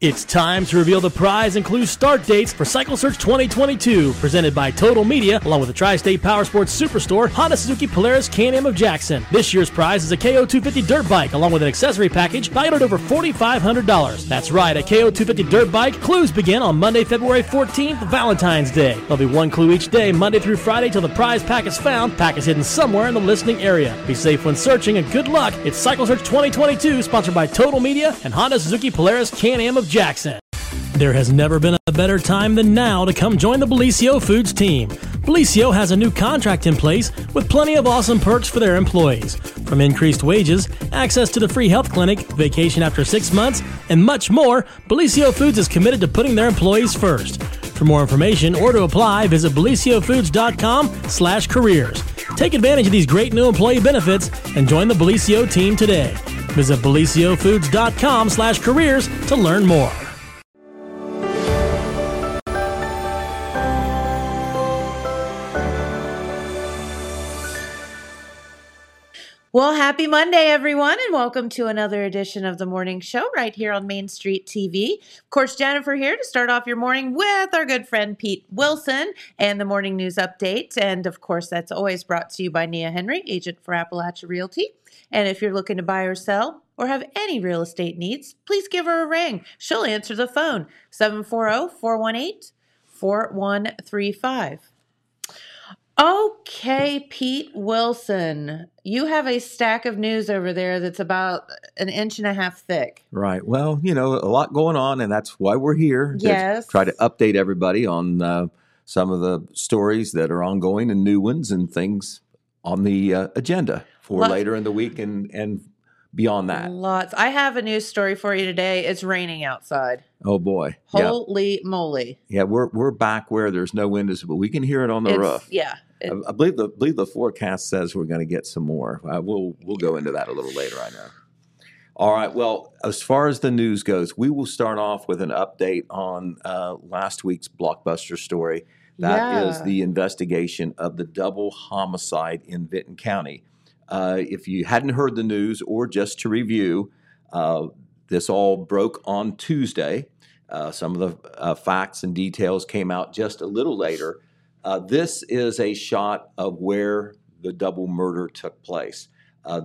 It's time to reveal the prize and clue start dates for Cycle Search 2022, presented by Total Media, along with the Tri State Power Sports Superstore, Honda Suzuki Polaris Can Am of Jackson. This year's prize is a KO 250 dirt bike, along with an accessory package valued at over $4,500. That's right, a KO 250 dirt bike. Clues begin on Monday, February 14th, Valentine's Day. There'll be one clue each day, Monday through Friday, till the prize pack is found. Pack is hidden somewhere in the listening area. Be safe when searching, and good luck. It's Cycle Search 2022, sponsored by Total Media and Honda Suzuki Polaris Can Am of Jackson. There has never been a better time than now to come join the Bellisio Foods team. Bellisio has a new contract in place with plenty of awesome perks for their employees. From increased wages, access to the free health clinic, vacation after six months, and much more, Bellisio Foods is committed to putting their employees first. For more information or to apply, visit bellisiofoods.com slash careers. Take advantage of these great new employee benefits and join the Bellisio team today. Visit bellisiofoods.com slash careers to learn more. Well, happy Monday, everyone, and welcome to another edition of the morning show right here on Main Street TV. Of course, Jennifer here to start off your morning with our good friend Pete Wilson and the morning news update. And of course, that's always brought to you by Nia Henry, agent for Appalachia Realty. And if you're looking to buy or sell or have any real estate needs, please give her a ring. She'll answer the phone 740 418 4135. Okay, Pete Wilson, you have a stack of news over there that's about an inch and a half thick. Right. Well, you know, a lot going on, and that's why we're here. to Yes. try to update everybody on uh, some of the stories that are ongoing and new ones and things on the uh, agenda for later in the week and, and beyond that. Lots. I have a news story for you today. It's raining outside. Oh, boy. Yeah. Holy moly. Yeah, we're, we're back where there's no windows, but we can hear it on the It's- roof. Yeah. It- I, I believe the believe the forecast says we're going to get some more. Uh, we'll we'll go into that a little later. I know. All right. Well, as far as the news goes, we will start off with an update on uh, last week's blockbuster story. That is Yeah. the investigation of the double homicide in Vinton County. Uh, if you hadn't heard the news, or just to review, uh, this all broke on Tuesday. Uh, some of the uh, facts and details came out just a little later. Uh, this is a shot of where the double murder took place.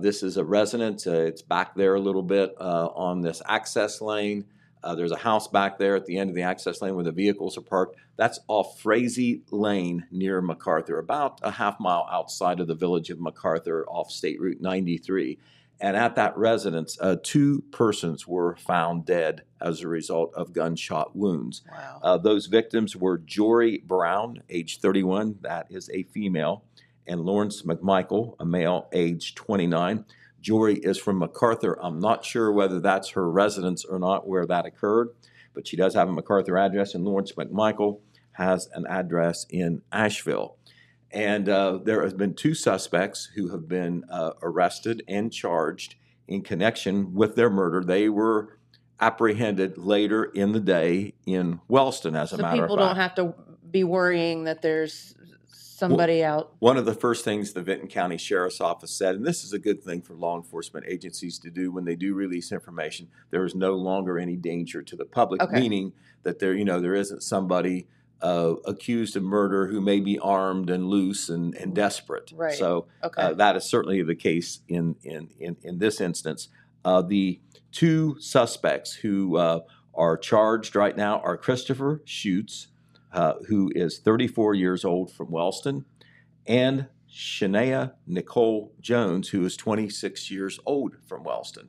This is a residence. It's back there a little bit on this access lane. Uh, there's a house back there at the end of the access lane where the vehicles are parked. That's off Frazee Lane near McArthur, about a half mile outside of the village of McArthur off State Route 93. And at that residence, uh, two persons were found dead as a result of gunshot wounds. wow. Uh, those victims were Jory Brown, age 31, that is a female, and Lawrence McMichael, a male, age 29. Jory is from McArthur. I'm not sure whether that's her residence or not where that occurred, but she does have a McArthur address, and Lawrence McMichael has an address in Asheville. And uh, there has been two suspects who have been uh, arrested and charged in connection with their murder. They were apprehended later in the day in Wellston, as a matter of fact. so people don't have to be worrying that there's somebody out. One of the first things the Vinton County Sheriff's Office said, and this is a good thing for law enforcement agencies to do when they do release information, there is no longer any danger to the public, Okay. meaning that there, you know, there isn't somebody uh, accused of murder who may be armed and loose and, and desperate. Right. So Okay. uh, that is certainly the case in in in, in this instance. Uh, the two suspects who uh, are charged right now are Christopher Schutz, uh, who is 34 years old from Wellston, and Shania Nicole Jones, who is 26 years old from Wellston.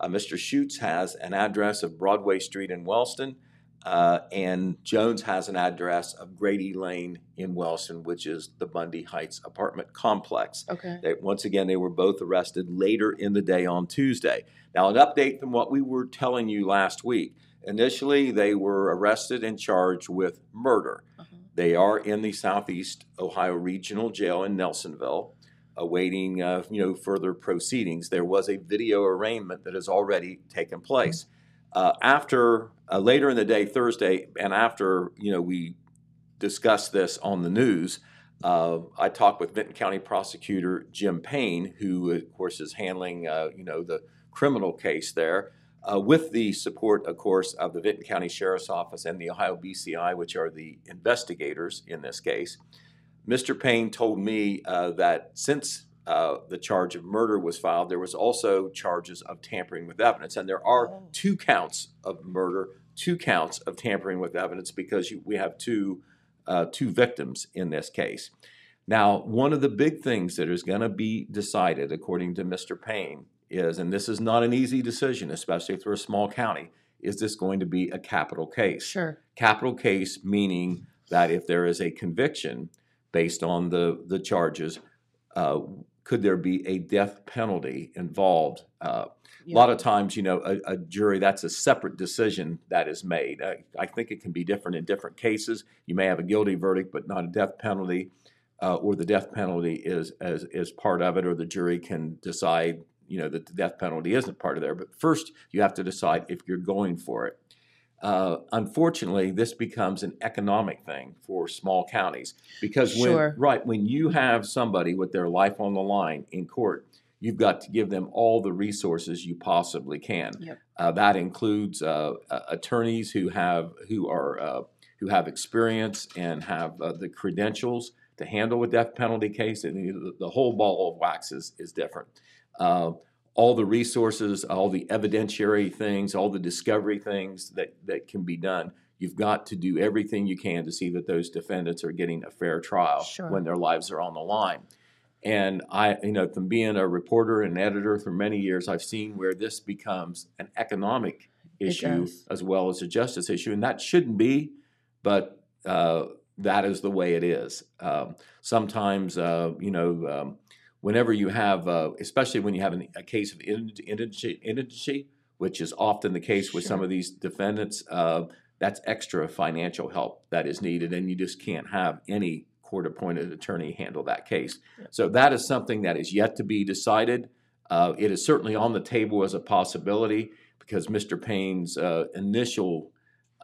Uh, Mr. Schutz has an address of Broadway Street in Wellston, uh, and Jones has an address of Grady Lane in Wellston, which is the Bundy Heights apartment complex. okay. They, once again, they were both arrested later in the day on Tuesday. Now, an update from what we were telling you last week. Initially, they were arrested and charged with murder. Uh-huh. They are in the Southeast Ohio Regional Jail in Nelsonville, awaiting uh, you know further proceedings. There was a video arraignment that has already taken place. Uh, after uh, later in the day, Thursday, and after you know we discussed this on the news, uh, I talked with Vinton County Prosecutor Jim Payne, who of course is handling uh, you know the criminal case there. Uh, with the support, of course, of the Vinton County Sheriff's Office and the Ohio BCI, which are the investigators in this case. Mr. Payne told me uh, that since uh, the charge of murder was filed, there was also charges of tampering with evidence, and there are Oh. two counts of murder, two counts of tampering with evidence because you, we have two uh, two victims in this case. Now, one of the big things that is going to be decided, according to Mr. Payne, is, and this is not an easy decision, especially if we're a small county, is this going to be a capital case? Sure. Capital case meaning that if there is a conviction based on the, the charges, uh, could there be a death penalty involved? Uh, A lot of times, you know, a, a jury, that's a separate decision that is made. I, I think it can be different in different cases. You may have a guilty verdict, but not a death penalty, uh, or the death penalty is, is, is part of it, or the jury can decide, you know, that the death penalty isn't part of there. But first, you have to decide if you're going for it. Uh, unfortunately, this becomes an economic thing for small counties because when Sure. right when you have somebody with their life on the line in court, you've got to give them all the resources you possibly can. Yep. Uh, that includes uh, uh, attorneys who have who are uh, who have experience and have uh, the credentials to handle a death penalty case, and the, the whole ball of wax is, is different. Uh, all the resources, all the evidentiary things, all the discovery things that, that can be done. You've got to do everything you can to see that those defendants are getting a fair trial Sure. when their lives are on the line. And I, you know, from being a reporter and editor for many years, I've seen where this becomes an economic issue as well as a justice issue, and that shouldn't be, but uh, that is the way it is. Um, sometimes, uh, you know, um, whenever you have, uh, especially when you have an, a case of indig- indig- indigency, which is often the case with some of these defendants, uh, that's extra financial help that is needed, and you just can't have any court-appointed attorney handle that case. So that is something that is yet to be decided. Uh, it is certainly on the table as a possibility because Mr. Payne's uh, initial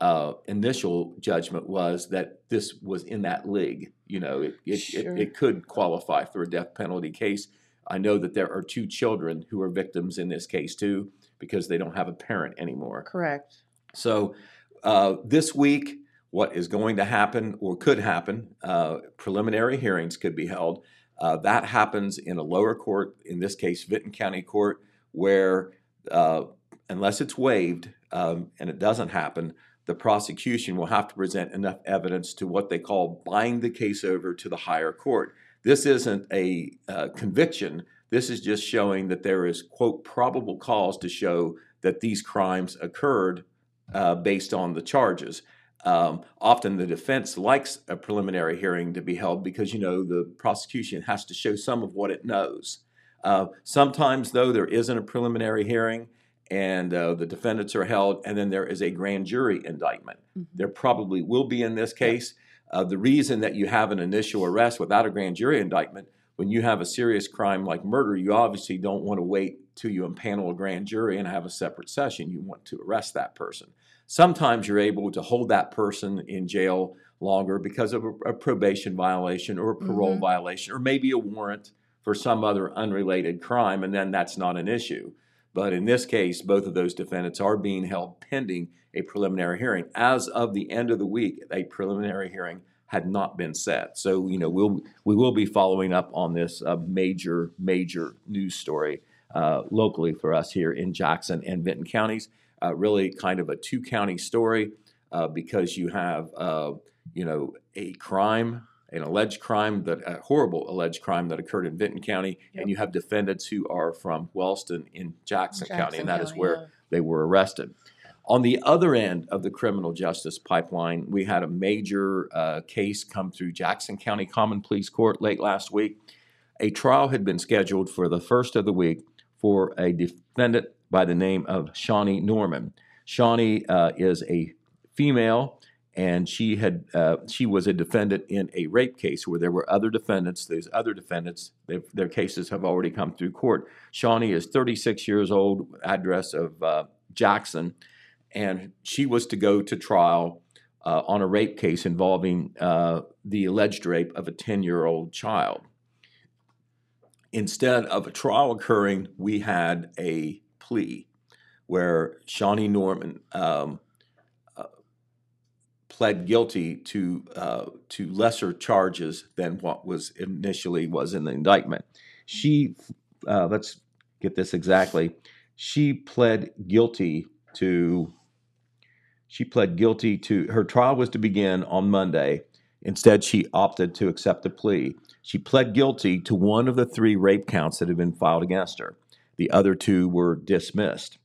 uh, initial judgment was that this was in that league. You know, it it, Sure. it it could qualify for a death penalty case. I know that there are two children who are victims in this case too because they don't have a parent anymore. Correct. So uh, this week, what is going to happen or could happen, uh, preliminary hearings could be held. Uh, that happens in a lower court, in this case, Vinton County Court, where uh, unless it's waived um, and it doesn't happen, the prosecution will have to present enough evidence to what they call bind the case over to the higher court. This isn't a uh, conviction. This is just showing that there is, quote, probable cause to show that these crimes occurred uh, based on the charges. Um, often the defense likes a preliminary hearing to be held because, you know, the prosecution has to show some of what it knows. Uh, sometimes, though, there isn't a preliminary hearing and uh, the defendants are held, and then there is a grand jury indictment. Mhm. There probably will be in this case. Uh, the reason that you have an initial arrest without a grand jury indictment, when you have a serious crime like murder, you obviously don't want to wait till you impanel a grand jury and have a separate session. You want to arrest that person. Sometimes you're able to hold that person in jail longer because of a, a probation violation or a parole Mhm. violation or maybe a warrant for some other unrelated crime, and then that's not an issue. But in this case, both of those defendants are being held pending a preliminary hearing. As of the end of the week, a preliminary hearing had not been set. So, you know, we'll, we will be following up on this uh, major, major news story uh, locally for us here in Jackson and Vinton counties. Uh, really kind of a two county story uh, because you have, uh, you know, a crime, an alleged crime, that a horrible alleged crime that occurred in Vinton County, Yep. and you have defendants who are from Wellston in Jackson, County, and that is County, where yeah. they were arrested. On the other end of the criminal justice pipeline, we had a major uh, case come through Jackson County Common Pleas Court late last week. A trial had been scheduled for the first of the week for a defendant by the name of Shawnee Norman. Shawnee uh, is a female, and she had uh, she was a defendant in a rape case where there were other defendants. Those other defendants, their cases have already come through court. Shawnee is 36 years old, address of uh, Jackson, and she was to go to trial uh, on a rape case involving uh, the alleged rape of a 10 year old child. Instead of a trial occurring, we had a plea. where Shawnee Norman um, pled guilty to uh, to lesser charges than what was initially was in the indictment. She, uh, let's get this exactly. She pled guilty to. She pled guilty to her trial was to begin on Monday. Instead, she opted to accept a plea. She pled guilty to one of the three rape counts that had been filed against her. The other two were dismissed.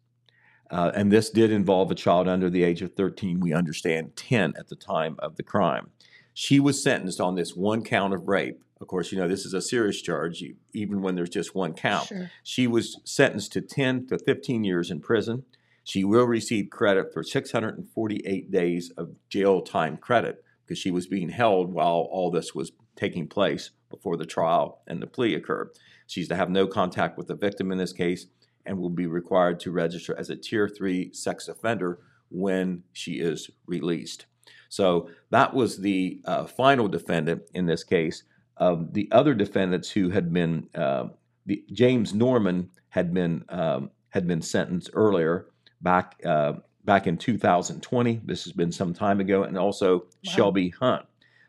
Uh, and this did involve a child under the age of 13, we understand 10 at the time of the crime. She was sentenced on this one count of rape. Of course, you know, this is a serious charge, even when there's just one count. Sure. She was sentenced to 10 to 15 years in prison. She will receive credit for 648 days of jail time credit because she was being held while all this was taking place before the trial and the plea occurred. She's to have no contact with the victim in this case and will be required to register as a tier three sex offender when she is released. So that was the uh, final defendant in this case. Um, the other defendants who had been uh, the, James Norman had been um, had been sentenced earlier back uh, back in 2020. This has been some time ago, and also wow. Shelby Hunt.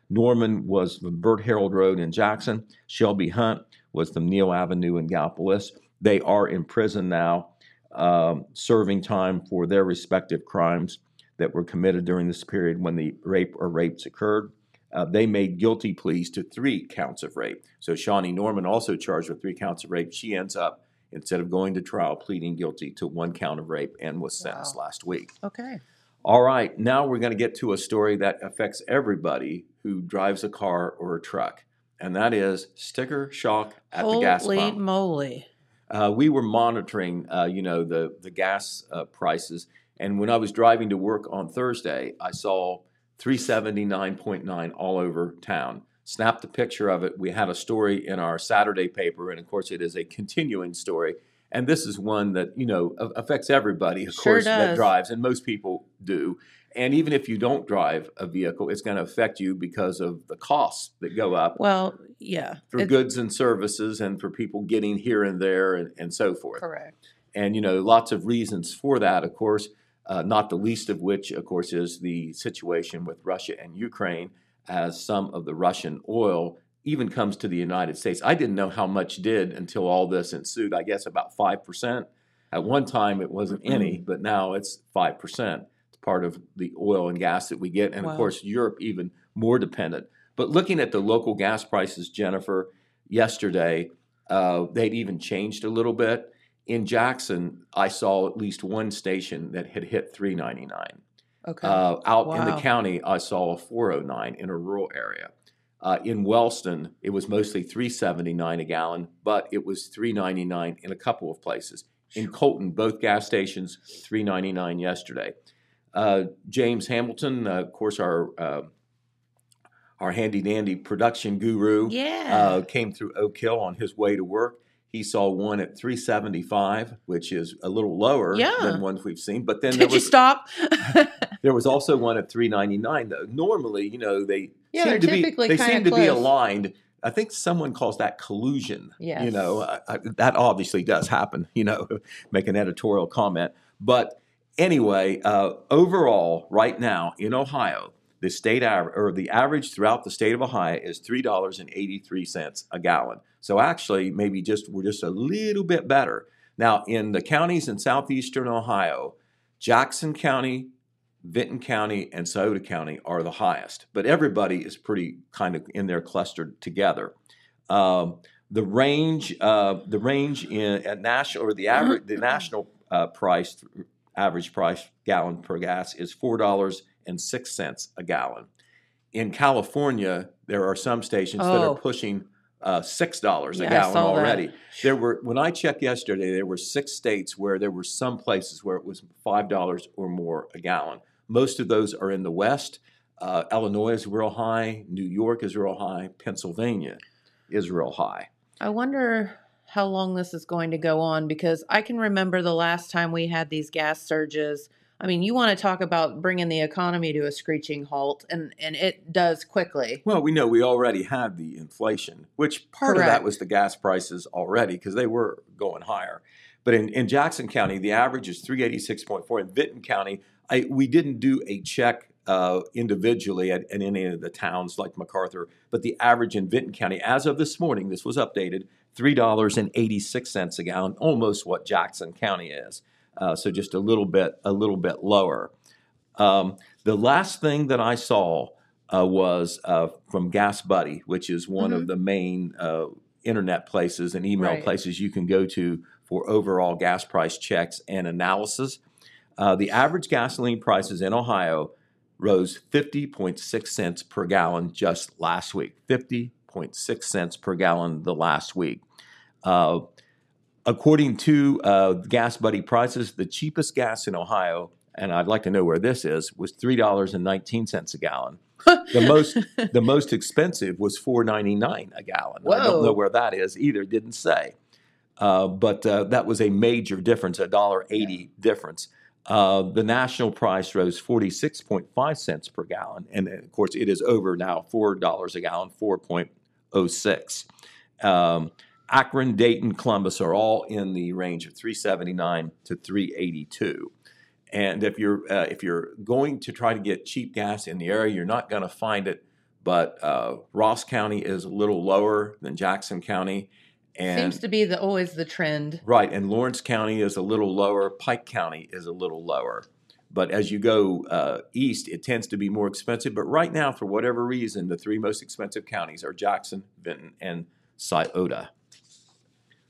Norman was from Burt Harold Road in Jackson. Shelby Hunt was from Neal Avenue in Gallipolis. They are in prison now, um, serving time for their respective crimes that were committed during this period when the rape or rapes occurred. Uh, they made guilty pleas to three counts of rape. So Shawnee Norman, also charged with three counts of rape, she ends up, instead of going to trial, pleading guilty to one count of rape and was sentenced wow. last week. Okay. All right, now we're going to get to a story that affects everybody who drives a car or a truck, and that is sticker shock at Holy the gas pump. Holy moly! Uh, we were monitoring, uh, you know, the the gas uh, prices, and when I was driving to work on Thursday, I saw 379.9 all over town. Snapped a picture of it. We had a story in our Saturday paper, and of course, it is a continuing story and this is one that you know affects everybody of sure course does. that drives and most people do and even if you don't drive a vehicle it's going to affect you because of the costs that go up well yeah for goods and services and for people getting here and there and, and so forth correct and you know lots of reasons for that of course uh, not the least of which of course is the situation with russia and ukraine as some of the russian oil even comes to the United States. I didn't know how much did until all this ensued. I guess about 5%. At one time, it wasn't any, mm-hmm. but now it's 5%. Part of the oil and gas that we get. And wow. of course, Europe, even more dependent. But looking at the local gas prices, Jennifer, yesterday, uh, they'd even changed a little bit. In Jackson, I saw at least one station that had hit 399. Okay. Uh, out wow. in the county, I saw a 409 in a rural area. Uh, in Wellston, it was mostly 379 a gallon, but it was 399 in a couple of places. In Colton, both gas stations, 399 yesterday. Uh, James Hamilton, uh, of course, our uh, our handy dandy production guru, yeah. Uh, came through Oak Hill on his way to work. He saw one at 375, which is a little lower yeah. than ones we've seen. But then did there was, you stop? there was also one at 399. Though normally, you know, they yeah, seem to typically be they seem close. to be aligned. I think someone calls that collusion. Yes. You know, I, I, that obviously does happen. You know, make an editorial comment. But anyway, uh, overall, right now in Ohio, the state average or the average throughout the state of Ohio is three dollars and eighty three cents a gallon. So actually, maybe just we're just a little bit better. Now, in the counties in southeastern Ohio, Jackson County, Vinton County, and Scioto County are the highest, but everybody is pretty kind of in there clustered together. Um, the range, uh, the range in at national or the average, the national uh, price, average price gallon per gas is four dollars and six cents a gallon. In California, there are some stations oh. that are pushing uh, six dollars yeah, a gallon already. That. There were when I checked yesterday, there were six states where there were some places where it was five dollars or more a gallon. Most of those are in the West. Uh, Illinois is real high. New York is real high. Pennsylvania is real high. I wonder how long this is going to go on because I can remember the last time we had these gas surges I mean, you want to talk about bringing the economy to a screeching halt, and, and it does quickly. Well, we know we already had the inflation, which part Correct. of that was the gas prices already because they were going higher. But in, in Jackson County, the average is 386.4. In Vinton County, I, we didn't do a check uh, individually at, at any of the towns like McArthur, but the average in Vinton County, as of this morning, this was updated, $3.86 a gallon, almost what Jackson County is. Uh, so just a little bit, a little bit lower. Um, the last thing that I saw uh, was uh, from GasBuddy, which is one of the main uh, internet places and email Right. places you can go to for overall gas price checks and analysis. Uh, the average gasoline prices in Ohio rose 50.6 cents per gallon just last week. 50.6 cents per gallon the last week. Uh, according to uh, GasBuddy prices, the cheapest gas in Ohio, and I'd like to know where this is, was three dollars and nineteen cents a gallon. the most the most expensive was four ninety nine a gallon. I don't know where that is either. Didn't say, uh, but uh, that was a major difference, a dollar eighty difference. Uh, the national price rose forty six point five cents per gallon, and of course it is over now four dollars a gallon, four point oh six. Um, Akron, Dayton, Columbus are all in the range of 379 to 382. And if you're uh, if you're going to try to get cheap gas in the area, you're not going to find it. But uh, Ross County is a little lower than Jackson County, and Seems to be the always the trend. right, and Lawrence County is a little lower. Pike County is a little lower. But as you go uh, east, it tends to be more expensive. But right now, for whatever reason, the three most expensive counties are Jackson, Vinton, and Scioto.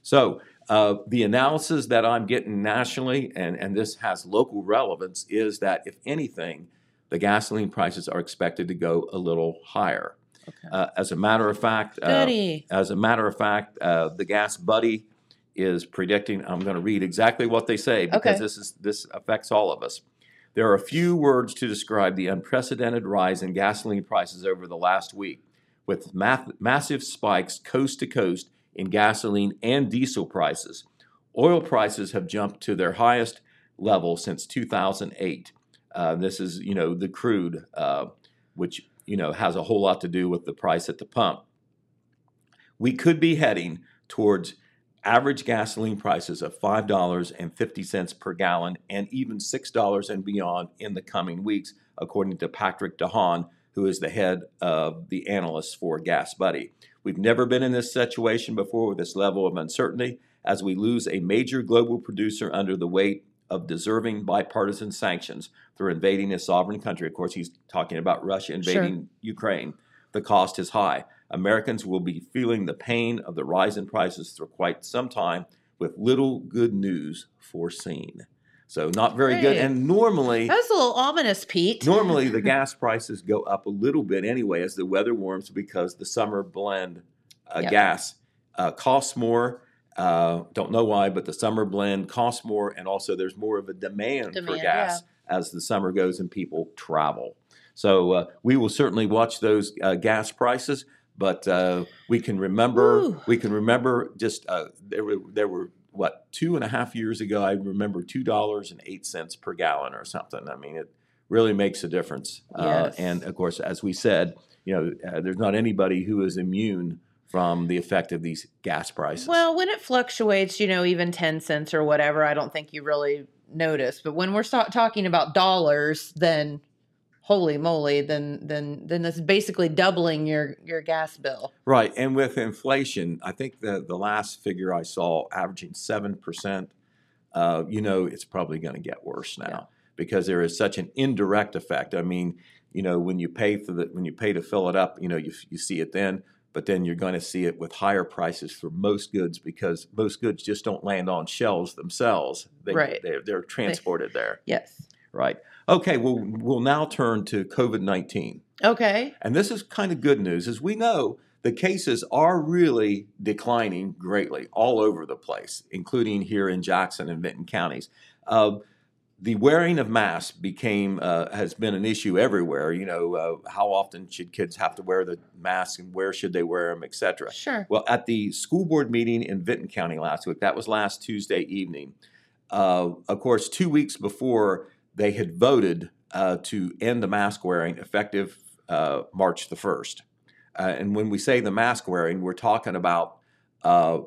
So uh, the analysis that I'm getting nationally, and, and this has local relevance, is that if anything, the gasoline prices are expected to go a little higher. Okay. Uh, as a matter of fact, uh, as a matter of fact, uh, the GasBuddy is predicting. I'm going to read exactly what they say because Okay. this is this affects all of us. There are a few words to describe the unprecedented rise in gasoline prices over the last week, with math- massive spikes coast to coast in gasoline and diesel prices. Oil prices have jumped to their highest level since 2008. Uh, this is, you know, the crude, uh, which you know has a whole lot to do with the price at the pump. We could be heading towards average gasoline prices of five dollars and fifty cents per gallon, and even six dollars and beyond in the coming weeks, according to Patrick DeHaan, who is the head of the analysts for GasBuddy. We've never been in this situation before with this level of uncertainty, as we lose a major global producer under the weight of deserving bipartisan sanctions for invading a sovereign country. Of course, he's talking about Russia invading Ukraine. The cost is high. Americans will be feeling the pain of the rise in prices for quite some time with little good news foreseen. So, not very good. And normally, That was a little ominous, Pete. Normally, the gas prices go up a little bit anyway as the weather warms because the summer blend uh, Yeah. gas uh, costs more. Uh, don't know why, but the summer blend costs more, and also there's more of a demand, for Demand, gas as the summer goes and people travel. So uh, we will certainly watch those uh, gas prices, but uh, we can remember Woo. we can remember just uh, there were there were what two and a half years ago. I remember two dollars and eight cents per gallon or something. I mean, it really makes a difference. Uh, and of course, as we said, you know, uh, there's not anybody who is immune from the effect of these gas prices. Well, when it fluctuates, you know, even 10 cents or whatever, I don't think you really notice. But when we're talking about dollars, then holy moly, then then then that's basically doubling your your gas bill. Right, and with inflation, I think the the last figure I saw averaging seven percent. Uh, you know, it's probably going to get worse now Yeah. because there is such an indirect effect. I mean, you know, when you pay for the when you pay to fill it up, you know, you you see it then, but then you're going to see it with higher prices for most goods because most goods just don't land on shelves themselves. They, Right. They're, they're transported there. Yes. Right. Okay. Well, we'll now turn to COVID nineteen. Okay. And this is kind of good news, as we know the cases are really declining greatly all over the place, including here in Jackson and Vinton counties. Uh, the wearing of masks became uh, has been an issue everywhere. You know, uh, how often should kids have to wear the mask, and where should they wear them, et cetera. Sure. Well, at the school board meeting in Vinton County last week, that was last Tuesday evening. Uh, of course, two weeks before they had voted uh, to end the mask wearing effective uh, March the 1st. Uh, and when we say the mask wearing, we're talking about uh,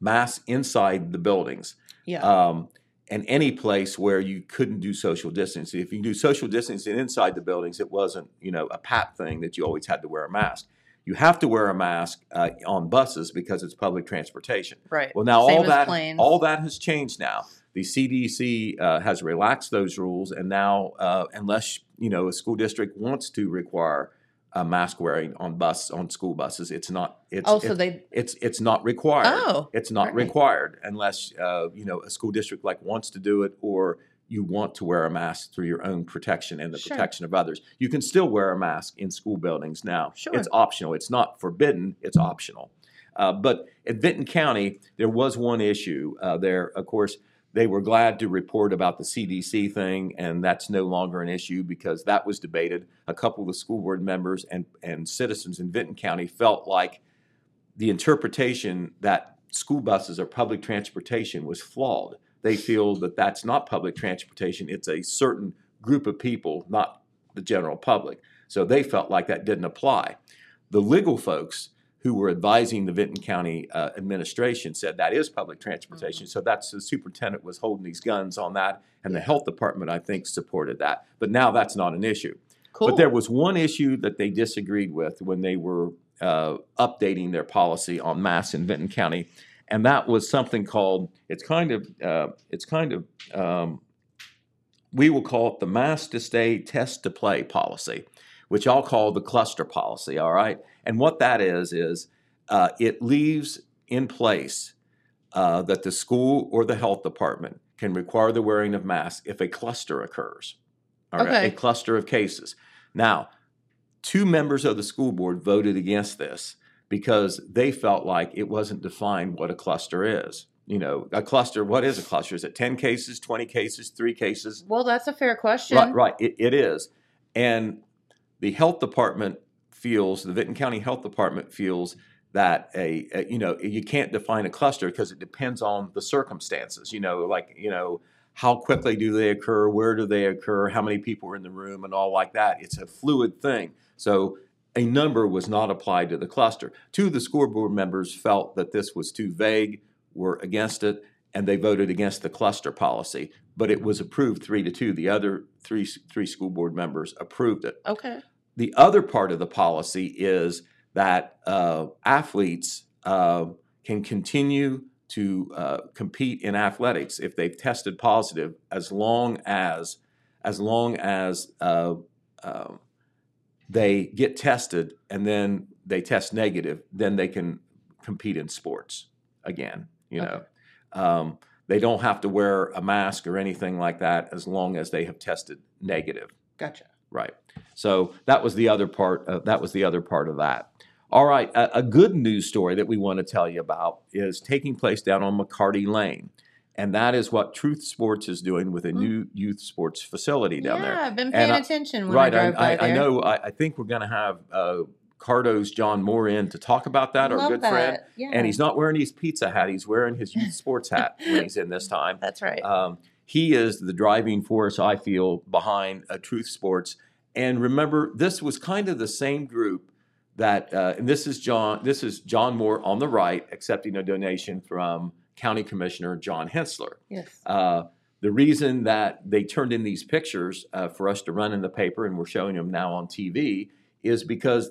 masks inside the buildings. Yeah. um, and any place where you couldn't do social distancing. If you do social distancing inside the buildings, it wasn't you know a pat thing that you always had to wear a mask. You have to wear a mask uh, on buses because it's public transportation. right. Well, now Same all that planes. all that has changed now. The CDC uh, has relaxed those rules, and now uh, unless you know a school district wants to require uh, mask wearing on bus on school buses, it's not. It's, oh, so it's, they. it's it's not required. Oh, It's not right. required unless uh, you know a school district like wants to do it or you want to wear a mask through your own protection and the Sure. protection of others. You can still wear a mask in school buildings now. Sure. It's optional. It's not forbidden. It's optional. Uh, but at Vinton County, there was one issue uh, there. Of course, they were glad to report about the CDC thing, and that's no longer an issue because that was debated. A couple of the school board members and, and citizens in Vinton County felt like the interpretation that school buses are public transportation was flawed. They feel that that's not public transportation, it's a certain group of people, not the general public. So they felt like that didn't apply. The legal folks who were advising the Vinton County uh, administration said that is public transportation. So that's the superintendent was holding these guns on that, and the health department, I think, supported that. But now that's not an issue. Cool. But there was one issue that they disagreed with when they were uh, updating their policy on masks in Vinton County, and that was something called it's kind of uh, it's kind of um, we will call it the mask to stay, test to play policy, which I'll call the cluster policy. All right, and what that is is uh, it leaves in place uh, that the school or the health department can require the wearing of masks if a cluster occurs. All right, Okay. a cluster of cases. Now, two members of the school board voted against this because they felt like it wasn't defined what a cluster is. You know, a cluster, what is a cluster? Is it 10 cases, 20 cases, three cases? well, that's a fair question. Right, right. It, it is. And the health department feels, the Vinton County Health Department feels that a, a you know, you can't define a cluster because it depends on the circumstances. You know, like, you know, how quickly do they occur? Where do they occur? How many people are in the room and all like that? It's a fluid thing. So a number was not applied to the cluster. Two of the school board members felt that this was too vague, were against it, and they voted against the cluster policy. But it was approved three to two. The other three three school board members approved it. Okay. The other part of the policy is that uh, athletes uh, can continue to uh, compete in athletics if they've tested positive, as long as as long as uh, um, they get tested and then they test negative, then they can compete in sports again. You know, um, they don't have to wear a mask or anything like that as long as they have tested negative. Gotcha. Right. So that was the other part. Of, that was the other part of that. All right. A, a good news story that we want to tell you about is taking place down on McCarty Lane, and that is what Truth Sports is doing with a Mm. new youth sports facility down yeah, there. Yeah, I've been And paying I- attention when right. I I, by I, I know. I, I think we're going to have uh, Cardo's John Moore in to talk about that. Our good that. friend. Yeah. And he's not wearing his pizza hat. He's wearing his youth sports hat when he's in this time. That's right. Um, he is the driving force, I feel, behind uh, Truth Sports. And remember, this was kind of the same group that, uh, and this is John. This is John Moore on the right, accepting a donation from County Commissioner John Hensler. yes. Uh, the reason that they turned in these pictures uh, for us to run in the paper, and we're showing them now on TV, is because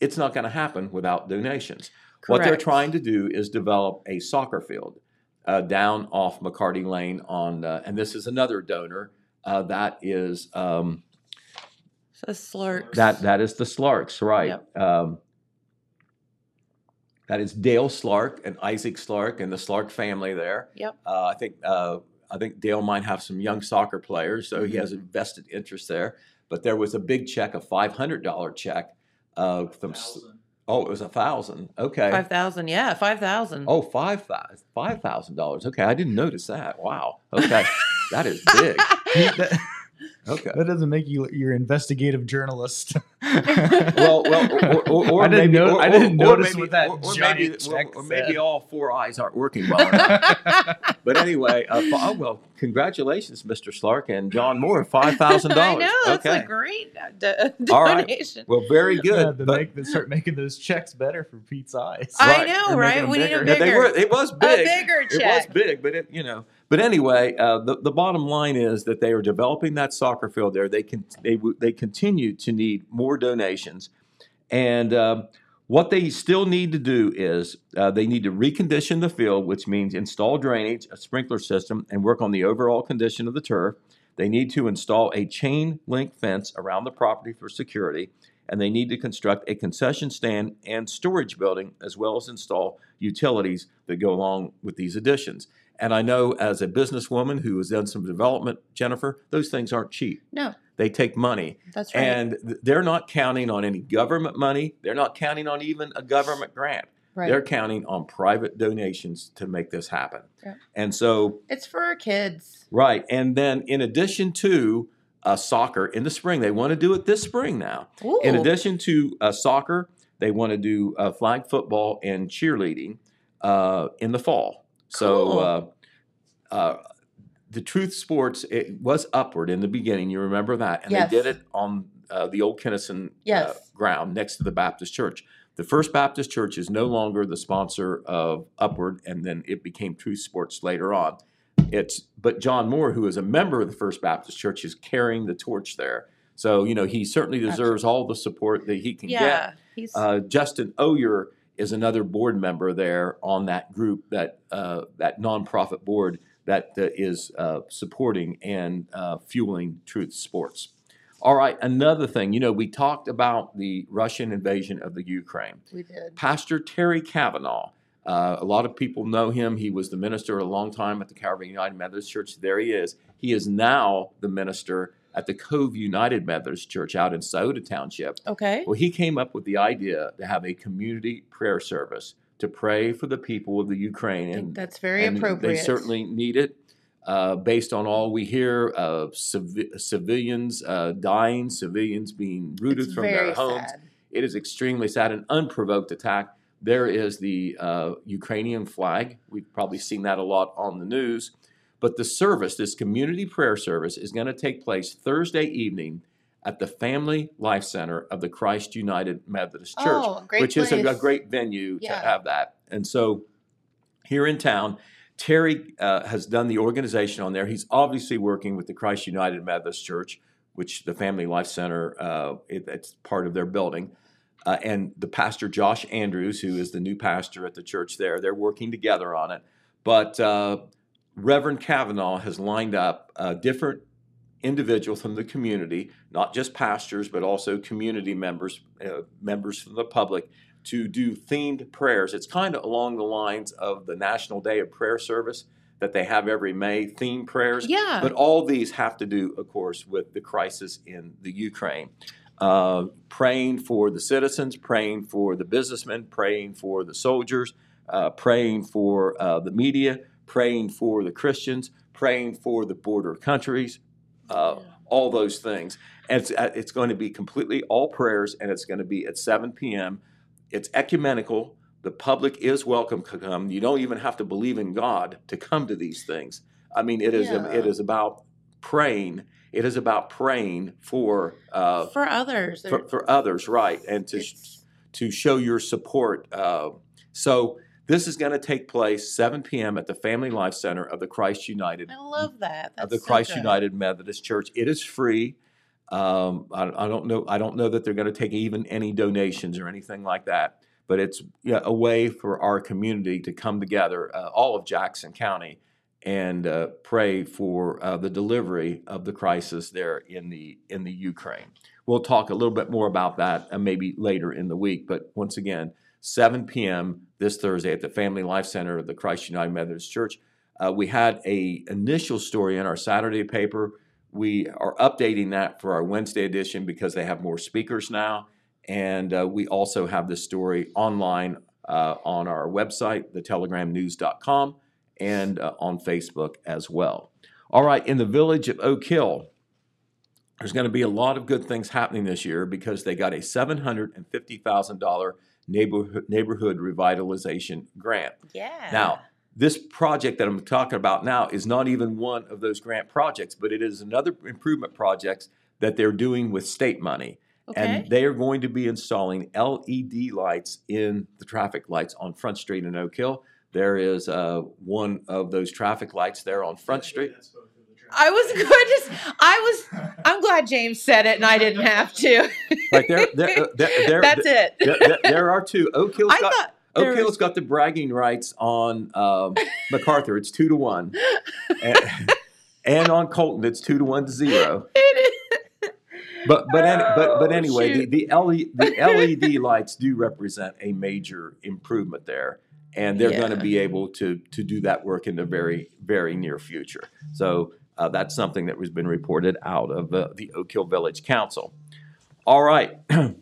it's not going to happen without donations. Correct. What they're trying to do is develop a soccer field uh, down off McCarty Lane on, uh, and this is another donor. Uh, that is um, So slurks. that that is the Slarks, right? Yep. Um, that is Dale Slark and Isaac Slark and the Slark family there. Yep. Uh, I think uh, I think Dale might have some young soccer players, so he has a vested interest there. But there was a big check, a five hundred dollar check uh, from. S- Oh, it was a thousand. Okay. Five thousand. Yeah, five thousand. Oh, five thousand. Five thousand dollars. Okay, I didn't notice that. Wow. Okay, that is big. That, Okay. that doesn't make you your investigative journalist. well, well, or, or, or I didn't maybe, know- or, I didn't or, or notice maybe, what that or, or giant maybe, or, check or maybe said. all four eyes aren't working well enough. but anyway, uh, oh, well, congratulations, Mr. Slark and John Moore, five thousand I dollars. know that's okay. a great uh, d- All right. donation. well, very Yeah, good. to but make, to start making those checks better for Pete's eyes. I Right. know, They're right? making them We need a bigger. yeah, they were. It was big. a bigger check. It was big, but it, you know. But anyway, uh, the the bottom line is that they are developing that soccer field there. They can they they continue to need more donations, and um, what they still need to do is uh, they need to recondition the field, which means install drainage, a sprinkler system, and work on the overall condition of the turf. They need to install a chain link fence around the property for security, and they need to construct a concession stand and storage building, as well as install utilities that go along with these additions. And I know as a businesswoman who has done some development, Jennifer, those things aren't cheap. No, They take money. that's right. And th- they're not counting on any government money. They're not counting on even a government grant. right. They're counting on private donations to make this happen. Yeah. And so, it's for our kids. right. And then in addition to uh, soccer in the spring, they want to do it this spring now. Ooh. In addition to uh, soccer, they want to do uh, flag football and cheerleading uh, in the fall. So, Cool. uh, uh, the Truth Sports it was upward in the beginning. You remember that, and Yes. they did it on uh, the old Kinnison uh, Yes. ground next to the Baptist Church. The First Baptist Church is no longer the sponsor of Upward, and then it became Truth Sports later on. It's but John Moore, who is a member of the First Baptist Church, is carrying the torch there. So you know he certainly deserves all the support that he can get. yeah, he's Uh, Justin Oyer is another board member there on that group, that uh, that nonprofit board that uh, is uh, supporting and uh, fueling Truth Sports. All right, another thing, you know, we talked about the Russian invasion of the Ukraine. we did. Pastor Terry Kavanaugh. Uh, a lot of people know him. He was the minister a long time at the Calvary United Methodist Church. There he is. He is now the minister at the Cove United Methodist Church out in Scioto Township. Okay. Well, he came up with the idea to have a community prayer service to pray for the people of the Ukraine, and that's very and appropriate. They certainly need it. Uh, based on all we hear of civi- civilians uh, dying, civilians being rooted it's from their homes, sad. it is extremely sad. An unprovoked attack. There is the uh, Ukrainian flag. We've probably seen that a lot on the news. But the service, this community prayer service, is going to take place Thursday evening at the Family Life Center of the Christ United Methodist Church, Oh, great which is a, a great venue Yeah. to have that. And so here in town, Terry uh, has done the organization on there. He's obviously working with the Christ United Methodist Church, which the Family Life Center, uh, it, it's part of their building. Uh, and the pastor Josh Andrews, who is the new pastor at the church there, they're working together on it. But uh, Reverend Kavanaugh has lined up uh, different individuals from the community, not just pastors, but also community members, uh, members from the public, to do themed prayers. It's kind of along the lines of the National Day of Prayer service that they have every May, themed prayers. Yeah. But all these have to do, of course, with the crisis in the Ukraine. Uh, praying for the citizens, praying for the businessmen, praying for the soldiers, uh, praying for uh, the media, praying for the Christians, praying for the border countries, uh, all those things. And it's, uh, it's going to be completely all prayers, and it's going to be at 7 p.m. It's ecumenical. The public is welcome to come. You don't even have to believe in God to come to these things. I mean, it is Yeah. it is about praying. It is about praying for uh, for others. for, for others, right, and to It's- to show your support. Uh, so this is going to take place 7 p.m. at the Family Life Center of the Christ United I love that. That's of the so Christ good. United Methodist Church. It is free. Um, I, I don't know. I don't know that they're going to take even any donations or anything like that. But it's yeah, a way for our community to come together, uh, all of Jackson County, and uh, pray for uh, the delivery of the crisis there in the in the Ukraine. We'll talk a little bit more about that uh, maybe later in the week. But once again, 7 p.m. this Thursday at the Family Life Center of the Christ United Methodist Church. Uh, we had a initial story in our Saturday paper. We are updating that for our Wednesday edition because they have more speakers now, and uh, we also have this story online uh, on our website, thetelegramnews.com, and uh, on Facebook as well. All right, in the village of Oak Hill, there's going to be a lot of good things happening this year because they got a $750,000 neighborhood, neighborhood revitalization grant. Yeah. Now, this project that I'm talking about now is not even one of those grant projects, but it is another improvement projects that they're doing with state money. okay. And they are going to be installing LED lights in the traffic lights on Front Street in Oak Hill. There is uh, one of those traffic lights there on Front Street. I was going to. I was. I'm glad James said it and I didn't have to. Right there, there, uh, there, there, That's it. there, there- there are two. Oak Hill's I got there Oak Hill's was- got the bragging rights on um, McArthur. It's two to one, and, and on Colton it's two to one to zero. It is. But but any, but but Oh, anyway, the shoot. the, LE, the LED lights do represent a major improvement there, and they're going to be able to to do that work in the very very near future. So uh, that's something that has been reported out of uh, the Oak Hill Village Council. All right.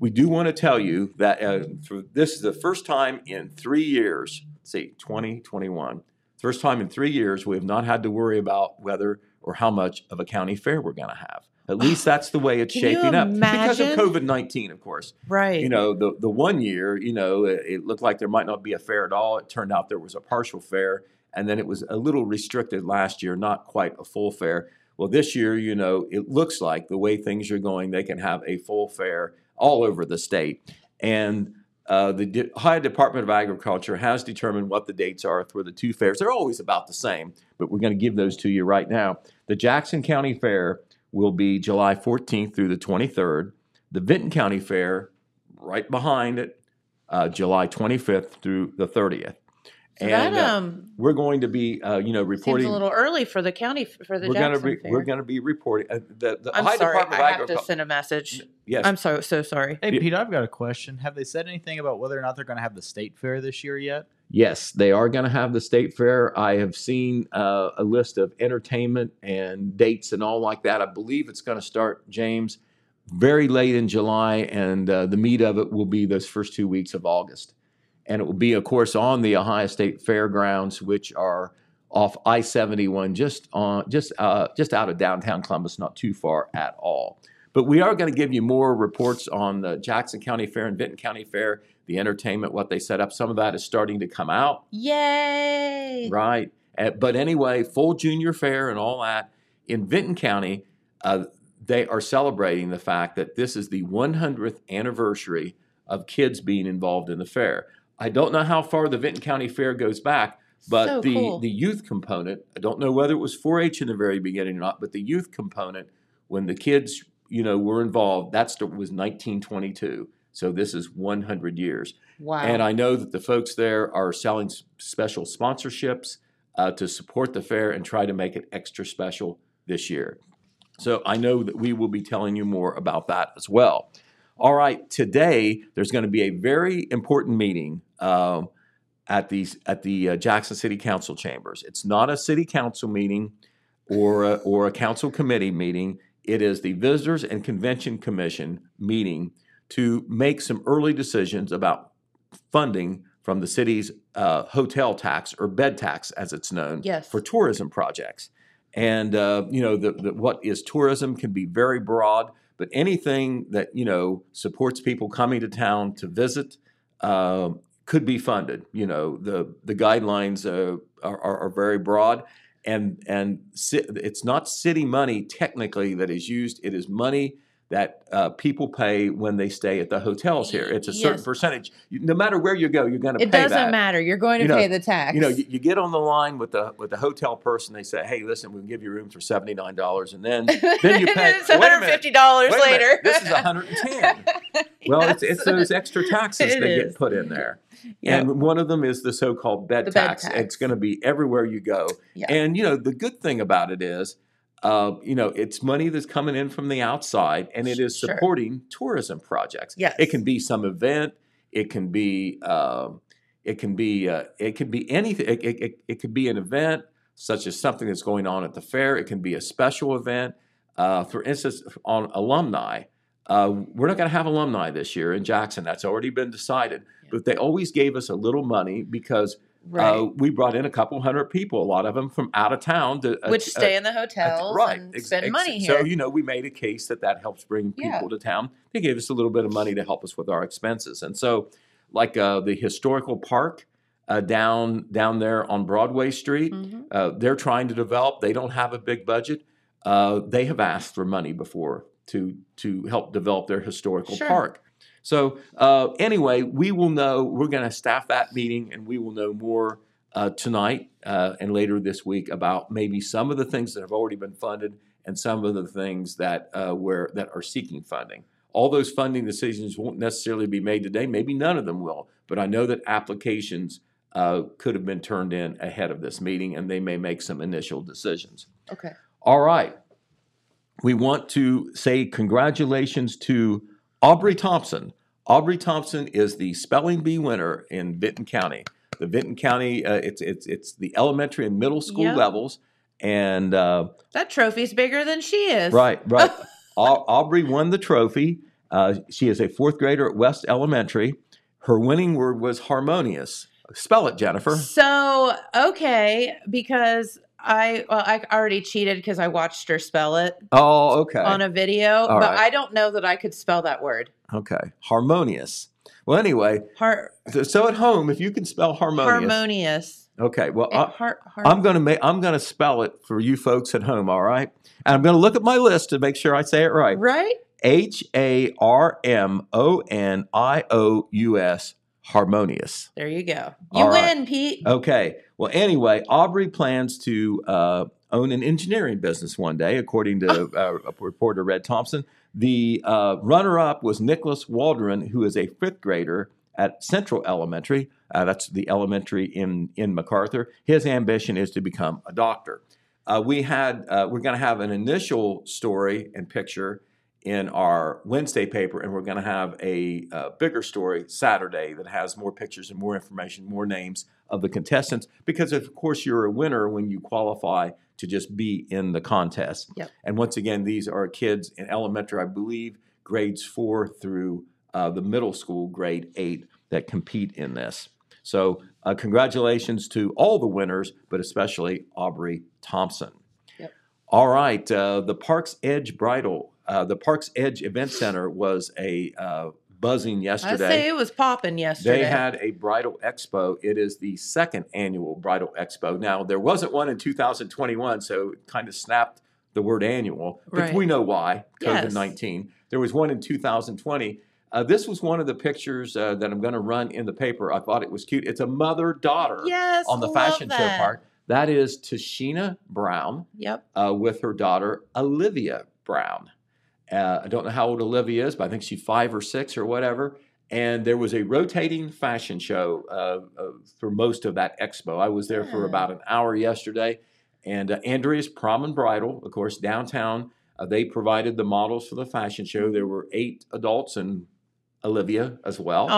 We do want to tell you that uh, for, this is the first time in three years, let's see, 2021, first time in three years we have not had to worry about whether or how much of a county fair we're going to have. At least that's the way it's Can shaping up because of? COVID 19, of course. Right. You know, the, the one year, you know, it, it looked like there might not be a fair at all. It turned out there was a partial fair, and then it was a little restricted last year, not quite a full fair. Well, this year, you know, it looks like the way things are going, they can have a full fair all over the state. And uh, the De- Ohio Department of Agriculture has determined what the dates are for the two fairs. They're always about the same, but we're going to give those to you right now. The Jackson County Fair will be July 14th through the 23rd. The Vinton County Fair, right behind it, uh, July 25th through the 30th. So that And uh, um we're going to be, uh, you know, reporting. seems a little early for the county for the we're going to Jackson be, Fair. we're going to be reporting. Uh, the the I'm Ohio sorry. Department of I have to send a message. Yes, I'm so so sorry. Hey, Yeah. Pete, I've got a question. Have they said anything about whether or not they're going to have the state fair this year yet? Yes, they are going to have the state fair. I have seen uh, a list of entertainment and dates and all like that. I believe it's going to start, James, very late in July, and uh, the meat of it will be those first two weeks of August. And it will be, of course, on the Ohio State Fairgrounds, which are off I seventy one, just on just uh, just out of downtown Columbus, not too far at all. But we are going to give you more reports on the Jackson County Fair and Vinton County Fair, the entertainment, what they set up. Some of that is starting to come out. Yay! Right. Uh, but anyway, full junior fair and all that in Vinton County, uh, they are celebrating the fact that this is the 100th anniversary of kids being involved in the fair. I don't know how far the Vinton County Fair goes back, but So the cool. the youth component, I don't know whether it was 4-H in the very beginning or not, but the youth component, when the kids, you know, were involved, that was 1922. So this is 100 years. Wow. And I know that the folks there are selling special sponsorships uh, to support the fair and try to make it extra special this year. So I know that we will be telling you more about that as well. All right, today there's going to be a very important meeting um, at the at the uh, Jackson City Council chambers. It's not a city council meeting or a, or a council committee meeting. It is the Visitors and Convention Commission meeting to make some early decisions about funding from the city's uh, hotel tax or bed tax, as it's known, Yes. for tourism projects. And uh, you know, the, the, what is tourism can be very broad, but anything that you know supports people coming to town to visit uh, could be funded. You know, the the guidelines uh, are, are, are very broad, and and ci- it's not city money technically that is used. It is money that uh, people pay when they stay at the hotels here. It's a certain percentage. You- No matter where you go, you're going to it doesn't that. matter. You're going to You know- pay the tax. You know, you, you get on the line with the with the hotel person. They say, "Hey, listen, we'll give you rooms for seventy nine dollars," and then then you pay. it's a minute, 150 dollars minute, later. This is one hundred and ten. Well, it's, it's those extra taxes It that is. get put in there, Yeah. and one of them is the so called bed, The bed tax. tax. It's going to be everywhere you go, Yeah. and you know the good thing about it is. Uh, you know, it's money that's coming in from the outside, and it is Sure. supporting tourism projects. Yes. It can be some event. It can be. Um, it can be. Uh, it can be anything. It, it, it, it could be an event such as something that's going on at the fair. It can be a special event. Uh, for instance, on alumni, uh, we're not going to have alumni this year in Jackson. That's already been decided. But they always gave us a little money because Right. uh, we brought in a couple hundred people, a lot of them from out of town, to, uh, Which uh, stay in the uh, hotels right, and ex- spend ex- money here. So you know, we made a case that that helps bring people Yeah. to town. They gave us a little bit of money to help us with our expenses, and so like uh, the historical park uh, down down there on Broadway Street, Mhm. uh, they're trying to develop. They don't have a big budget. Uh, they have asked for money before to to help develop their historical Sure. park. So uh, anyway, we will know. We're going to staff that meeting, and we will know more uh, tonight uh, and later this week about maybe some of the things that have already been funded and some of the things that uh, where that are seeking funding. All those funding decisions won't necessarily be made today. Maybe none of them will. But I know that applications uh, could have been turned in ahead of this meeting, and they may make some initial decisions. Okay. All right. We want to say congratulations to Aubrey Thompson. Aubrey Thompson is the spelling bee winner in Vinton County. The Vinton County, uh, it's it's it's the elementary and middle school Yep. levels, and uh, That trophy's bigger than she is. right, right. Au- Aubrey won the trophy. Uh, she is a fourth grader at West Elementary. Her winning word was harmonious. Spell it, Jennifer. So okay, because I well, I already cheated because I watched her spell it Oh, okay. on a video, All but right. I don't know that I could spell that word. okay, harmonious. Well, anyway, Har- so, at home, if you can spell harmonious, harmonious. okay. Well, And I, har- har- I'm going to make I'm going to spell it for you folks at home. All right, and I'm going to look at my list to make sure I say it right. right. H A R M O N I O U S, harmonious. There you go. You All right. win, Pete. Okay. Well, anyway, Aubrey plans to uh, own an engineering business one day, according to uh, reporter Red Thompson. The uh, runner-up was Nicholas Waldron, who is a fifth grader at Central Elementary. Uh, that's the elementary in in McArthur. His ambition is to become a doctor. Uh, we had uh, we're going to have an initial story and picture in our Wednesday paper, and we're going to have a, uh bigger story Saturday that has more pictures and more information, more names of the contestants. Because of course you're a winner when you qualify to just be in the contest. Yep. And once again, these are kids in elementary, I believe, grades four through uh, the middle school, grade eight, that compete in this. So uh, congratulations to all the winners, but especially Aubrey Thompson. Yep. All right, uh, the Parks Edge Bridal, uh, the Parks Edge Event Center was a uh, buzzing I yesterday. say it was popping yesterday. They had a bridal expo. It is the second annual bridal expo. Now, there wasn't one in 2021, so it kind of snapped the word annual, but Right. we know why COVID 19. There was one in 2020. Uh, this was one of the pictures uh, that I'm going to run in the paper. I thought it was cute. It's a mother daughter yes on the fashion show part. That is Tashina Brown Yep. uh, with her daughter Olivia Brown. Uh, I don't know how old Olivia is, but I think she's five or six or whatever. And there was a rotating fashion show uh, uh, for most of that expo. I was there for about an hour yesterday. And uh, Andrea's Prom and Bridal, of course, downtown, uh, they provided the models for the fashion show. There were eight adults and Olivia as well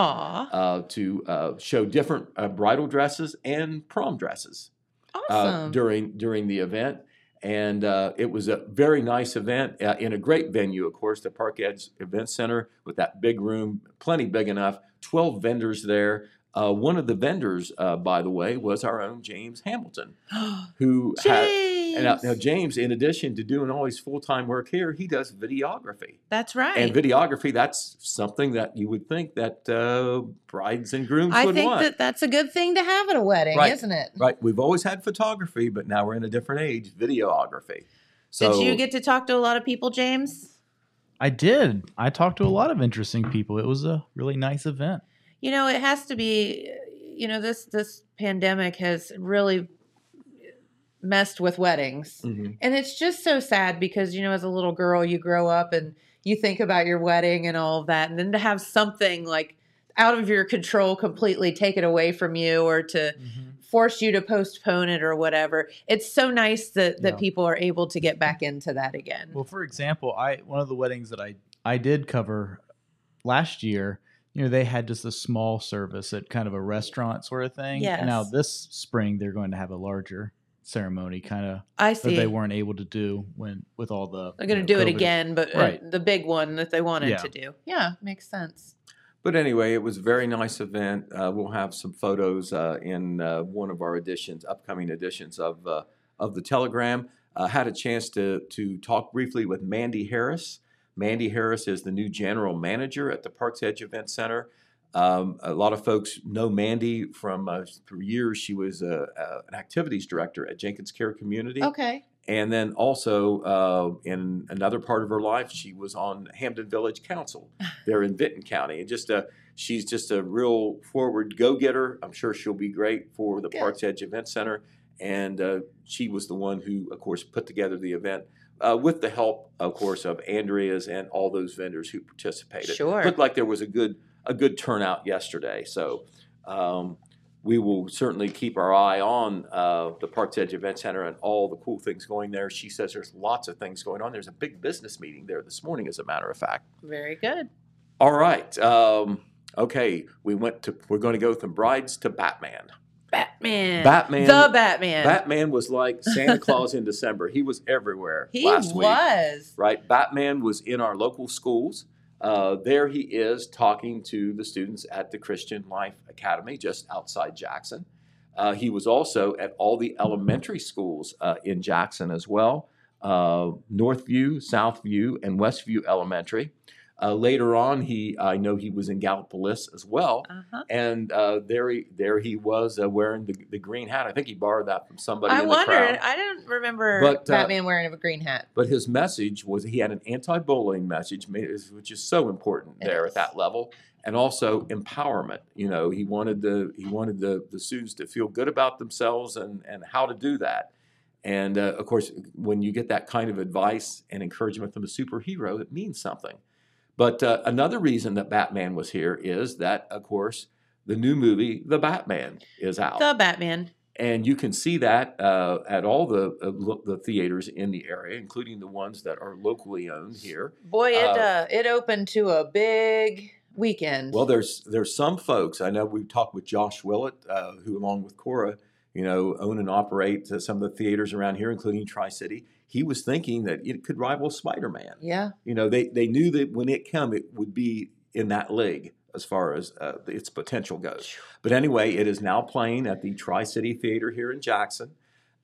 uh, to uh, show different uh, bridal dresses and prom dresses uh, Awesome. during during the event. And uh, it was a very nice event uh, in a great venue, of course, the Park Edge Event Center with that big room, plenty big enough. Twelve vendors there. Uh, one of the vendors, uh, by the way, was our own James Hamilton, who had. James. And now, now James, in addition to doing all his full time work here, he does videography. That's right. And videography, that's something that you would think that uh, brides and grooms I would think want. that that's a good thing to have at a wedding, Right. isn't it? Right. We've always had photography, but now we're in a different age, videography. So Did you get to talk to a lot of people, James? I did. I talked to a lot of interesting people. It was a really nice event. You know, it has to be. You know, this this pandemic has really messed with weddings, Mhm. and it's just so sad because you know, as a little girl, you grow up and you think about your wedding and all of that, and then to have something like out of your control completely take it away from you or to force you to postpone it or whatever. It's so nice that that Yeah. people are able to get back into that again. Well, for example, I one of the weddings that I I did cover last year, you know, they had just a small service at kind of a restaurant sort of thing. And now this spring they're going to have a larger ceremony kind of I that see. they weren't able to do when with all the They're going you to know, do it again, but uh, Right. the big one that they wanted Yeah. to do. Yeah, makes sense. But anyway, it was a very nice event. Uh, we'll have some photos uh, in uh, one of our editions, upcoming editions of uh, of the Telegram. Uh, had a chance to to talk briefly with Mandy Harris. Mandy Harris is the new general manager at the Parks Edge Event Center. Um, a lot of folks know Mandy from uh, for years. She was uh, uh, an activities director at Jenkins Care Community. Okay. And then also uh, in another part of her life, she was on Hamden Village Council there in Vinton County. And just a, she's just a real forward go getter. I'm sure she'll be great for the Good. Parks Edge Event Center. And uh, she was the one who, of course, put together the event uh, with the help, of course, of Andrea's and all those vendors who participated. Sure. Looked like there was a good a good turnout yesterday. So. Um, we will certainly keep our eye on uh, the Parks Edge Event Center and all the cool things going there. She says there's lots of things going on. There's a big business meeting there this morning, as a matter of fact. Very good. All right. Um, okay. We went to. We're going to go from brides to Batman. Batman. Batman. The Batman. Batman was like Santa Claus in December. He was everywhere he last week. was. Right. Batman was in our local schools. Uh, there he is talking to the students at the Christian Life Academy just outside Jackson. Uh, he was also at all the elementary schools uh, in Jackson as well uh, Northview, Southview, and Westview Elementary. Uh, later on, he I know he was in Gallipolis as well, Uh-huh. and uh, there he there he was uh, wearing the, the green hat. I think he borrowed that from somebody I in the wondered. crowd. I didn't remember But, uh, Batman wearing a green hat. But his message was he had an anti-bullying message, which is so important It there is. at that level, and also empowerment. You know, he wanted the he wanted the the students to feel good about themselves and and how to do that. And uh, of course, when you get that kind of advice and encouragement from a superhero, it means something. But uh, another reason that Batman was here is that, of course, the new movie, The Batman, is out The Batman. and you can see that uh, at all the uh, lo- the theaters in the area, including the ones that are locally owned here. Boy, it Uh, uh, it opened to a big weekend. Well, there's there's some folks I know. We've talked with Josh Willett, uh, who along with Cora, you know, own and operate uh, some of the theaters around here, including Tri City. He was thinking that it could rival Spider Man. yeah. You know, they they knew that when it came, it would be in that league as far as uh, its potential goes. But anyway, it is now playing at the Tri City Theater here in Jackson,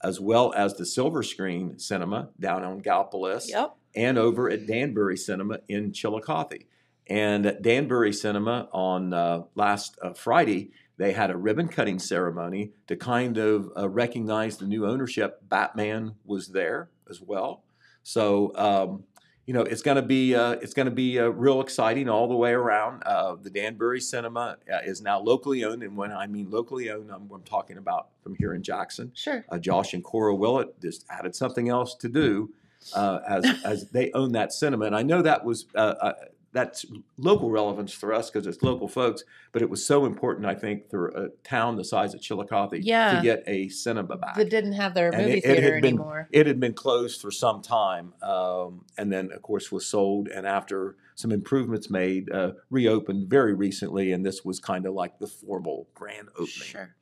as well as the Silver Screen Cinema down on Gallipolis, Yep. and over at Danbury Cinema in Chillicothe. And at Danbury Cinema on uh, last uh, Friday, they had a ribbon cutting ceremony to kind of uh, recognize the new ownership. Batman was there as well, so um, you know it's going to be uh, it's going to be uh, real exciting all the way around. Uh, the Danbury Cinema uh, is now locally owned, and when I mean locally owned, I'm, I'm talking about from here in Jackson Sure. uh, Josh and Cora Willett just added something else to do uh, as as they own that cinema. And I know that was uh, uh, that's local relevance for us because it's local folks, but it was so important, I think, for a town the size of Chillicothe Yeah. to get a cinema back. That didn't have their And movie it- it theater had been- anymore. It had been closed for some time, um, and then of course was sold. And after some improvements made, uh, reopened very recently. And this was kind of like the formal grand opening. Sure.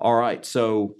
All right, so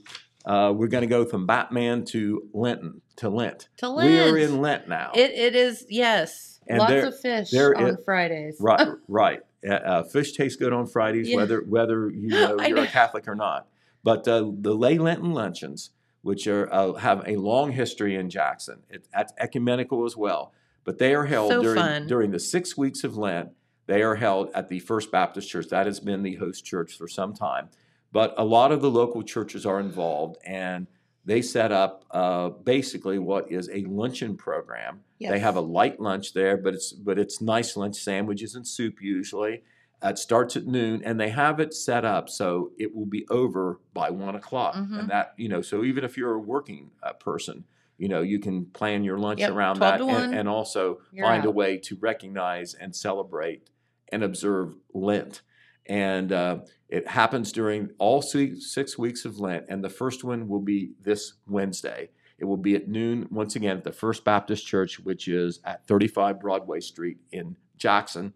uh, we're going to go from Batman to Lenten to Lent. To Lent. We are in Lent now. It it is yes. And Lots there- of fish there on is- Fridays. right, right. Uh, uh, fish tastes good on Fridays, Yeah. whether whether you know you're know. a Catholic or not. But uh, the lay Lenten luncheons, which are uh, have a long history in Jackson, it, that's ecumenical as well. But they are held So during fun. during the six weeks of Lent. They are held at the First Baptist Church. That has been the host church for some time. But a lot of the local churches are involved, and they set up uh, basically what is a luncheon program. They have a light lunch there, but it's but it's nice lunch sandwiches and soup usually. Uh, it starts at noon, and they have it set up so it will be over by one o'clock. Mhm. And that you know, so even if you're a working uh, person, you know, you can plan your lunch Yep, around that, and, and also find a way to recognize and celebrate and observe Lent. And uh, it happens during all six, weeks of Lent, and the first one will be this Wednesday. It will be at noon, once again, at the First Baptist Church, which is at 35 Broadway Street in Jackson.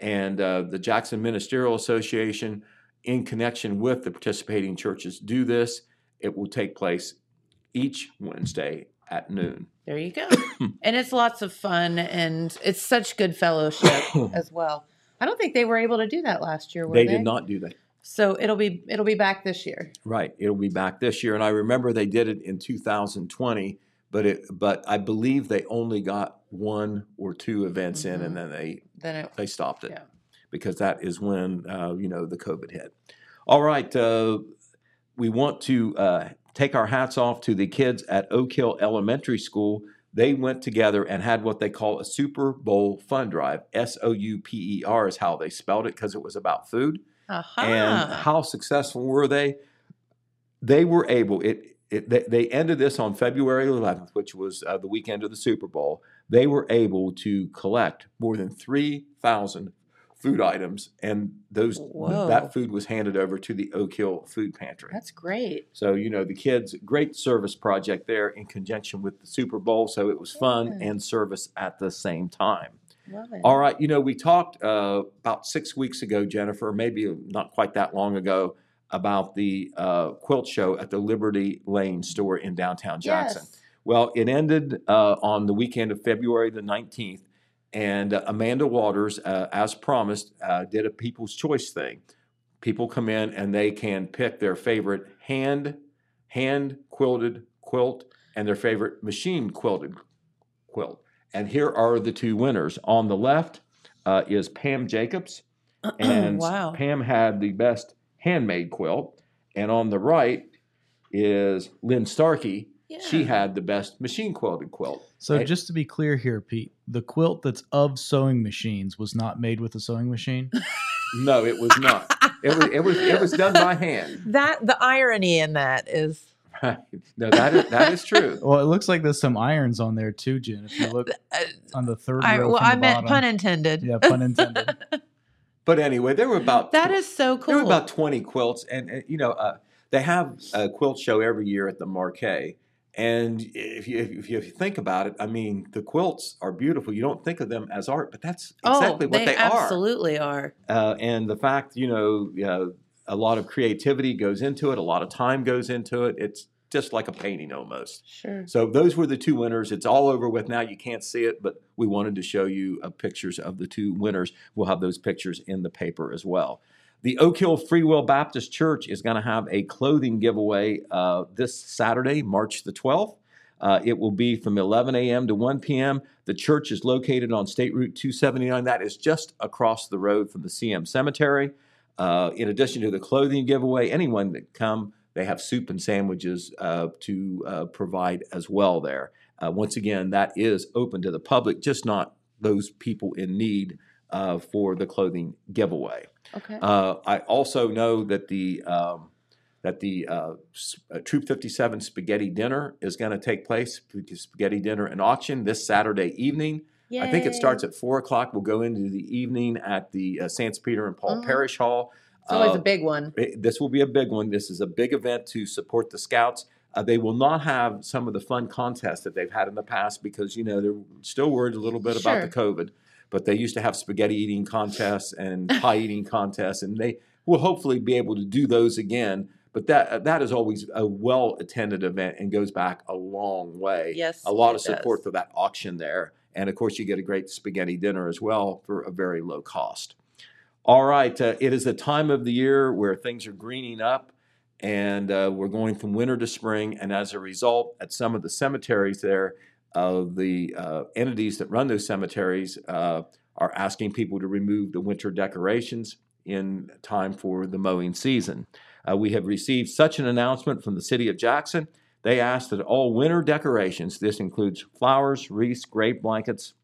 And uh, the Jackson Ministerial Association, in connection with the participating churches, do this. It will take place each Wednesday at noon. There you go. and it's lots of fun and it's such good fellowship as well. I don't think they were able to do that last year. Were They they, did not do that. So it'll be it'll be back this year. Right. It'll be back this year. And I remember they did it in 2020, but it but I believe they only got one or two events in Mhm. and then they Then it, they stopped it Yeah. because that is when uh, you know the COVID hit. All right, uh, we want to uh, take our hats off to the kids at Oak Hill Elementary School. They went together and had what they call a Super Bowl fund drive. S O U P E R is how they spelled it because it was about food. aha. And how successful were they? They were able. It. It, they, they ended this on February 11th, which was uh, the weekend of the Super Bowl. They were able to collect more than 3,000 food items, and those that food was handed over to the Oak Hill Food Pantry. That's great. So, you know, the kids, great service project there in conjunction with the Super Bowl. So it was fun Yeah. and service at the same time. Love it. All right, you know, we talked uh, about six weeks ago, Jennifer, maybe not quite that long ago, about the uh, quilt show at the Liberty Lane store in downtown Jackson. Yes. Well, it ended uh, on the weekend of February the 19th, and uh, Amanda Waters, uh, as promised, uh, did a People's Choice thing. People come in and they can pick their favorite hand hand quilted quilt and their favorite machine quilted quilt. And here are the two winners. On the left uh, is Pam Jacobs, and wow. Pam had the best handmade quilt. And on the right is Lynn Starkey. She had the best machine quilted quilt. So Hey. just to be clear here, Pete, the quilt that's of sewing machines was not made with a sewing machine. No, it was not. It was it was it was done by hand. That the irony in that is no, that is that is true. well, it looks like there's some irons on there too, Jen. If you look uh, on the third I, row well, from I meant bottom. pun intended. Yeah, pun intended. But anyway, there were about That is so cool. There were about 20 quilts, and, and, you know, uh, they have a quilt show every year at the Markay. And if you, if you if you think about it, I mean, the quilts are beautiful. You don't think of them as art, but that's exactly oh, what they, they, are. absolutely are. Uh, and the fact, you know, uh, a lot of creativity goes into it, a lot of time goes into it. It's just like a painting almost. Sure. So those were the two winners. It's all over with now. You can't see it, but we wanted to show you uh, pictures of the two winners. We'll have those pictures in the paper as well. The Oak Hill Free Will Baptist Church is going to have a clothing giveaway uh, this Saturday, March the 12th. Uh, it will be from 11 a.m. to 1 p.m. The church is located on State Route 279. That is just across the road from the CM Cemetery. Uh, in addition to the clothing giveaway, anyone that come, they have soup and sandwiches uh, to uh, provide as well there. Uh, once again, that is open to the public, just not those people in need uh, for the clothing giveaway. Okay. Uh, I also know that the um, that the uh, uh, Troop 57 Spaghetti Dinner is going to take place, Spaghetti Dinner and Auction, this Saturday evening. I think it starts at 4 o'clock. We'll go into the evening at the uh, St. Peter and Paul Mhm. Parish Hall. It's always Uh, a big one. it- this will be a big one. This is a big event to support the scouts. Uh, they will not have some of the fun contests that they've had in the past because you know they're still worried a little bit about the COVID. But they used to have spaghetti eating contests and pie eating contests, and they will hopefully be able to do those again. But that that is always a well attended event and goes back a long way. Yes, a lot of support does. for that auction there, and of course you get a great spaghetti dinner as well for a very low cost. All right, uh, it is the time of the year where things are greening up, and uh, we're going from winter to spring. And as a result, at some of the cemeteries there, the uh, entities that run those cemeteries uh, are asking people to remove the winter decorations in time for the mowing season. Uh, we have received such an announcement from the city of Jackson. They asked that all winter decorations, this includes flowers, wreaths, grave blankets,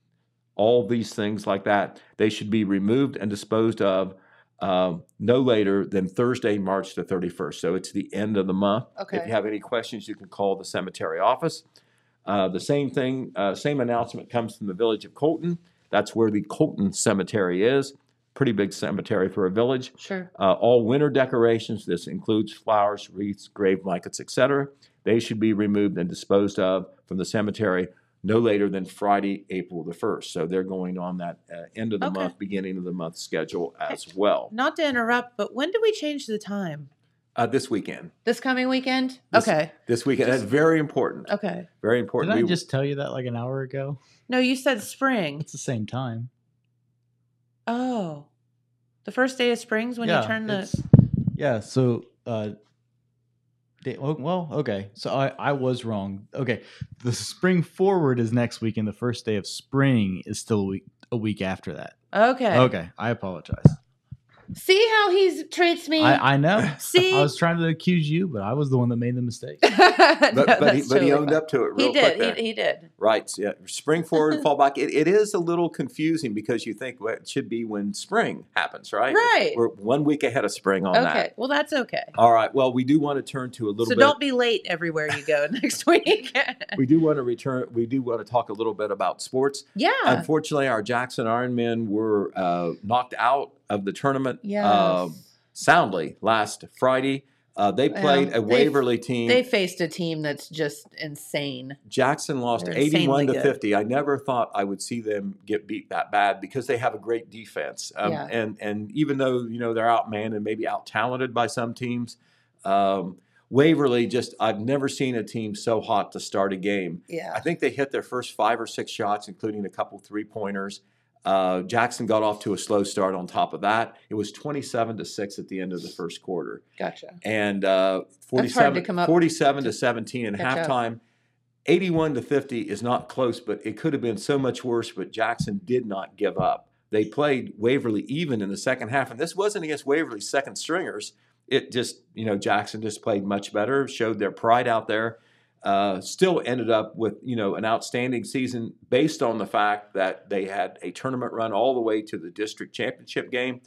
all these things like that, they should be removed and disposed of uh, no later than Thursday, March the 31st. So it's the end of the month. If you have any questions, you can call the cemetery office. Uh, the same thing, uh, same announcement comes from the village of Colton. That's where the Colton Cemetery is. Pretty big cemetery for a village. Sure. Uh, all winter decorations, this includes flowers, wreaths, grave blankets, etc., they should be removed and disposed of from the cemetery no later than Friday, April the 1st. So they're going on that uh, end of the Okay. month, beginning of the month schedule as well. Not to interrupt, but when do we change the time? Uh, this weekend. This coming weekend? This- okay. This weekend. That's very important. Okay. Very important. Did important. I We- just tell you that like an hour ago? No, you said spring. It's the same time. Oh. The first day of spring's when you turn the. Yeah. So, uh, day, oh, well, okay. So I, I was wrong. Okay. The spring forward is next week, and the first day of spring is still a week, a week after that. Okay. Okay. I apologize. See how he treats me. I, I know. See. I was trying to accuse you, but I was the one that made the mistake. But, but, he, but he owned up to it real He quick did. there. He, he did. Right. so, Yeah. Spring forward, fall back. It, it is a little confusing because you think well, it should be when spring happens, right? Right. We're one week ahead of spring on Okay. that. Well, that's okay. All right. Well, we do want to turn to a little So bit. don't be late everywhere you go next week. we do want to return. We do want to talk a little bit about sports. yeah. Unfortunately, our Jackson Ironmen were uh, knocked out of the tournament Yes. uh, soundly last Friday. Uh, they played Well, a they- Waverly team. they faced a team that's just insane. Jackson lost They're 81 to good. 50. I never thought I would see them get beat that bad because they have a great defense. Um, Yeah. and and even though you know they're outmanned and maybe out talented by some teams, um, Waverly just I've never seen a team so hot to start a game. Yeah. I think they hit their first five or six shots, including a couple three pointers. Uh, Jackson got off to a slow start. On top of that, it was 27 to six at the end of the first quarter Gotcha. and uh, That's hard to 47, come up 47 to 17 in catch up. halftime. 81 to 50 is not close, but it could have been so much worse. But Jackson did not give up. They played Waverly even in the second half, and this wasn't against Waverly's second stringers. It just, you know, Jackson just played much better, showed their pride out there. Uh, still ended up with, you know, an outstanding season based on the fact that they had a tournament run all the way to the district championship game.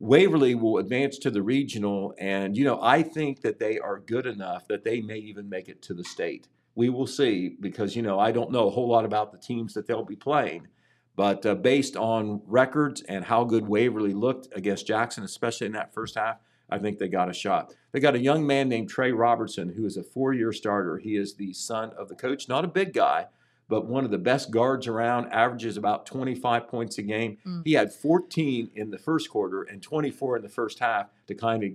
Waverly will advance to the regional, and you know I think that they are good enough that they may even make it to the state. We will see because you know I don't know a whole lot about the teams that they'll be playing, but uh, based on records and how good Waverly looked against Jackson, especially in that first half, I think they got a shot. They got a young man named Trey Robertson who is a four-year starter. He is the son of the coach, not a big guy, but one of the best guards around, averages about 25 points a game. Mm. He had 14 in the first quarter and 24 in the first half to kind of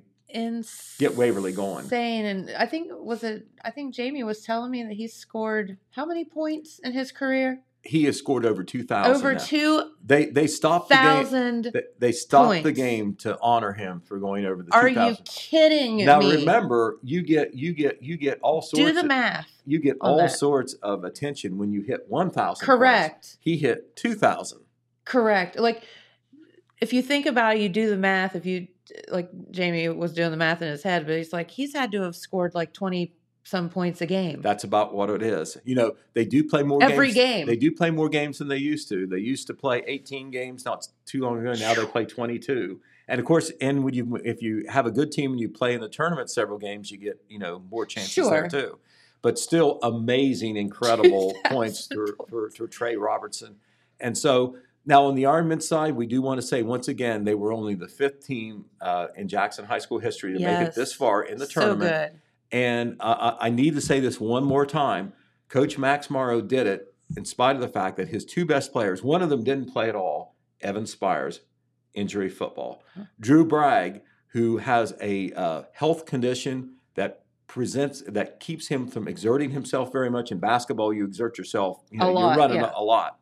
get Waverly going. Insane. And I think was it I think Jamie was telling me that he scored how many points in his career? He has scored over 2,000. Over now. two They they stopped the game. thousand. They, stopped the game to honor him for going over the Are 2,000. you kidding now me? remember, you get you get you get all sorts. Do the of, math. You get all that. sorts of attention when you hit 1,000. Correct. points. He hit 2,000. Correct. Like if you think about it, you do the math. If you like Jamie was doing the math in his head, but he's like he's had to have scored like twenty some points a game. That's about what it is. You know, they do play more Every games. game. They do play more games than they used to. They used to play 18 games not too long ago. Now they play 22. And of course, and when you if you have a good team and you play in the tournament several games, you get you know more chances there too. But still, amazing, incredible points for, for for Trey Robertson. And so now on the Ironman side, we do want to say once again they were only the fifth team uh, in Jackson High School history to make it this far in the so tournament. good. And uh, I I need to say this one more time. Coach Max Morrow did it in spite of the fact that his two best players, one of them didn't play at all, Evan Spires, injury football. Drew Bragg, who has a uh, health condition that presents that keeps him from exerting himself very much in basketball. You exert yourself, you know, lot, you're running yeah. a, a lot.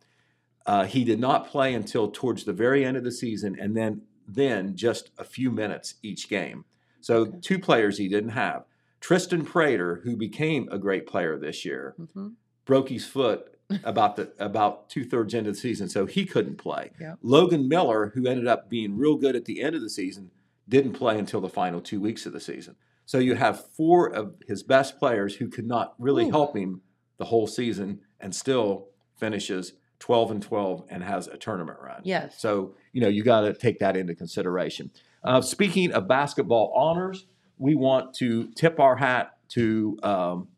Uh, he did not play until towards the very end of the season, and then then just a few minutes each game. So Okay. two players he didn't have. Tristan Prater, who became a great player this year, Mhm. broke his foot about the about two thirds into the season, so he couldn't play. Yep. Logan Miller, who ended up being real good at the end of the season, didn't play until the final two weeks of the season. So you have four of his best players who could not really Ooh. help him the whole season, and still finishes twelve and twelve and has a tournament run. Yes. So, you know, you got to take that into consideration. Uh, speaking of basketball honors, we want to tip our hat to um,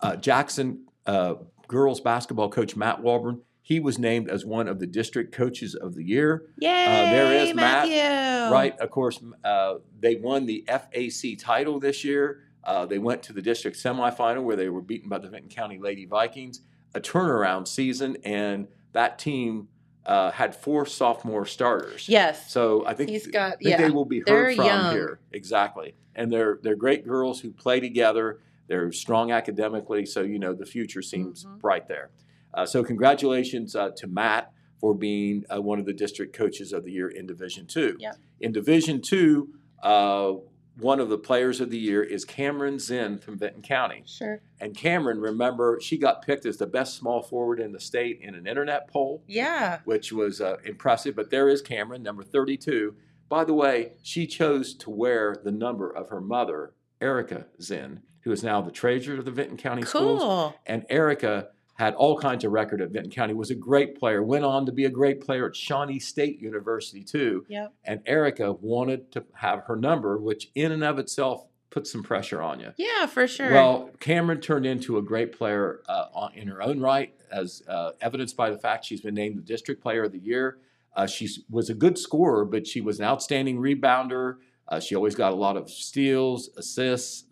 uh, Jackson uh, girls basketball coach Matt Walburn. He was named as one of the district coaches of the year. Yay, Uh, there is Matt, Right, of course, uh, they won the FAC title this year. Uh, they went to the district semifinal where they were beaten by the Vinton County Lady Vikings. A turnaround season, and that team uh, had four sophomore starters. Yes. So I think He's got- I think they will be they're heard from young. here. Exactly. And they're they're great girls who play together. They're strong academically, so you know the future seems Mhm. bright there. Uh, so congratulations uh, to Matt for being uh, one of the district coaches of the year in Division Two. Yep. In Division Two, uh, one of the players of the year is Cameron Zinn from Vinton County. Sure. And Cameron, remember, she got picked as the best small forward in the state in an internet poll, Yeah. which was uh, impressive. But there is Cameron, number 32. By the way, she chose to wear the number of her mother, Erica Zinn, who is now the treasurer of the Vinton County Schools. Cool. And Erica had all kinds of record at Vinton County, was a great player, went on to be a great player at Shawnee State University, too. Yep. And Erica wanted to have her number, which in and of itself puts some pressure on you. Yeah, for sure. Well, Cameron turned into a great player uh, in her own right, as uh, evidenced by the fact she's been named the District Player of the Year. Uh, she was a good scorer, but she was an outstanding rebounder. Uh, she always got a lot of steals, assists.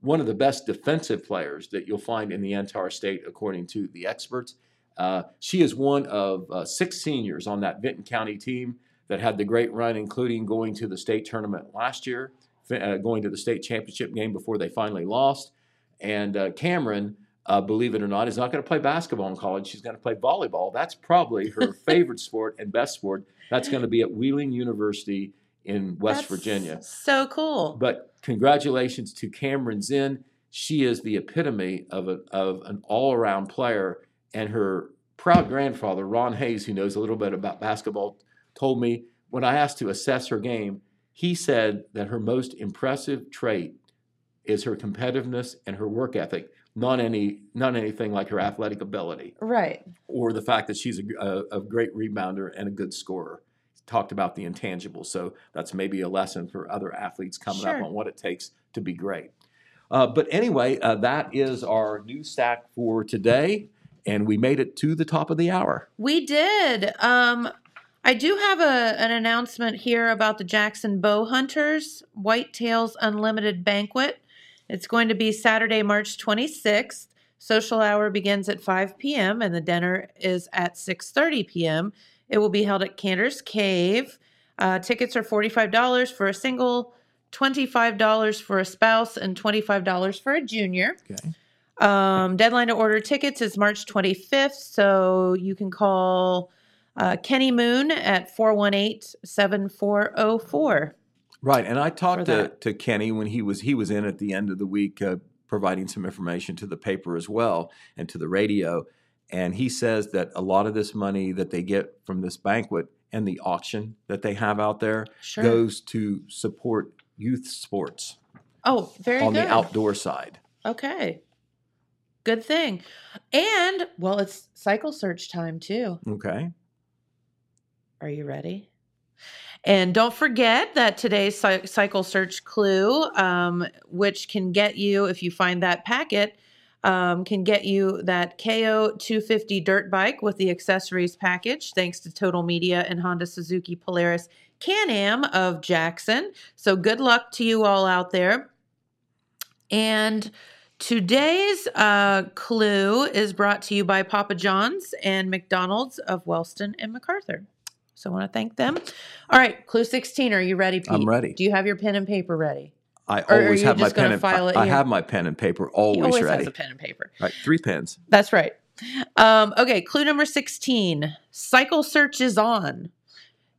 One of the best defensive players that you'll find in the entire state, according to the experts. Uh, she is one of uh, six seniors on that Vinton County team that had the great run, including going to the state tournament last year, uh, going to the state championship game before they finally lost. And uh, Cameron, uh, believe it or not, is not going to play basketball in college. She's going to play volleyball. That's probably her favorite sport and best sport. That's going to be at Wheeling University in West That's Virginia. So cool. But congratulations to Cameron Zinn. She is the epitome of, a, of an all around player. And her proud grandfather, Ron Hayes, who knows a little bit about basketball, told me when I asked to assess her game, he said that her most impressive trait is her competitiveness and her work ethic, not any not anything like her athletic ability right. or the fact that she's a, a, a great rebounder and a good scorer. Talked about the intangibles, so that's maybe a lesson for other athletes coming Sure. up on what it takes to be great. Uh, but anyway, uh, that is our new stack for today, and we made it to the top of the hour. We did. Um, I do have a an announcement here about the Jackson Bow Hunters Whitetails Unlimited Banquet. It's going to be Saturday, March 26th. Social hour begins at 5 p.m. and the dinner is at 6:30 p.m. It will be held at Canter's Cave. Uh, tickets are $45 for a single, $25 for a spouse, and $25 for a junior. Okay. Um, deadline to order tickets is March 25th, so you can call uh, Kenny Moon at 418 7404. Right, and I talked to, to Kenny when he was he was in at the end of the week, uh, providing some information to the paper as well and to the radio. And he says that a lot of this money that they get from this banquet and the auction that they have out there Sure. goes to support youth sports oh, very good. on good. the outdoor side. Okay. Good thing. And, well, it's cycle search time too. Okay. Are you ready? And don't forget that today's cycle search clue, um, which can get you, if you find that packet, um, can get you that KO 250 dirt bike with the accessories package, thanks to Total Media and Honda Suzuki Polaris Can Am of Jackson. So good luck to you all out there. And today's uh, clue is brought to you by Papa John's and McDonald's of Wellston and McArthur. So I want to thank them. All right, clue 16. Are you ready, Pete? I'm ready. Do you have your pen and paper ready? I are always have my pen and file it I here? have my pen and paper He always, always ready. has a pen and paper. Right, three pens. That's right. Um, okay, clue number 16. Cycle search is on.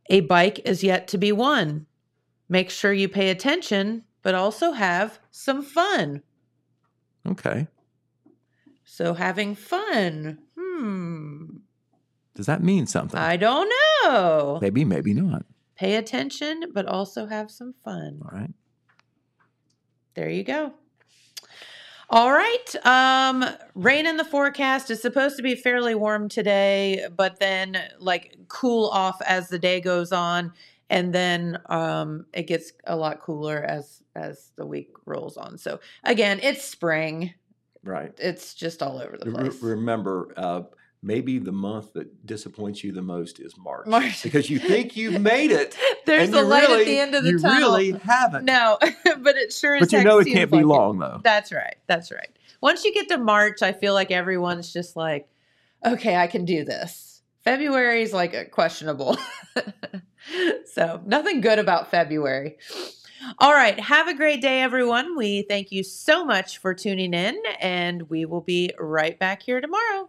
A bike is yet to be won. Make sure you pay attention, but also have some fun. Okay. So having fun. Hmm. Does that mean something? I don't know. maybe, maybe not. Pay attention, but also have some fun. All right. There you go. All right. Um, rain in the forecast is supposed to be fairly warm today, but then like cool off as the day goes on, and then um, it gets a lot cooler as as the week rolls on. So again, it's spring. Right. It's just all over the Re- place. remember, uh, maybe the month that disappoints you the most is March, March. because you think you've made it, There's a light really, at the end of the you tunnel. really haven't. No, but it sure is. but you know it can't be long though. That's right. That's right. Once you get to March, I feel like everyone's just like, okay, I can do this. February is like a questionable. so, nothing good about February. All right. Have a great day, everyone. We thank you so much for tuning in, and we will be right back here tomorrow.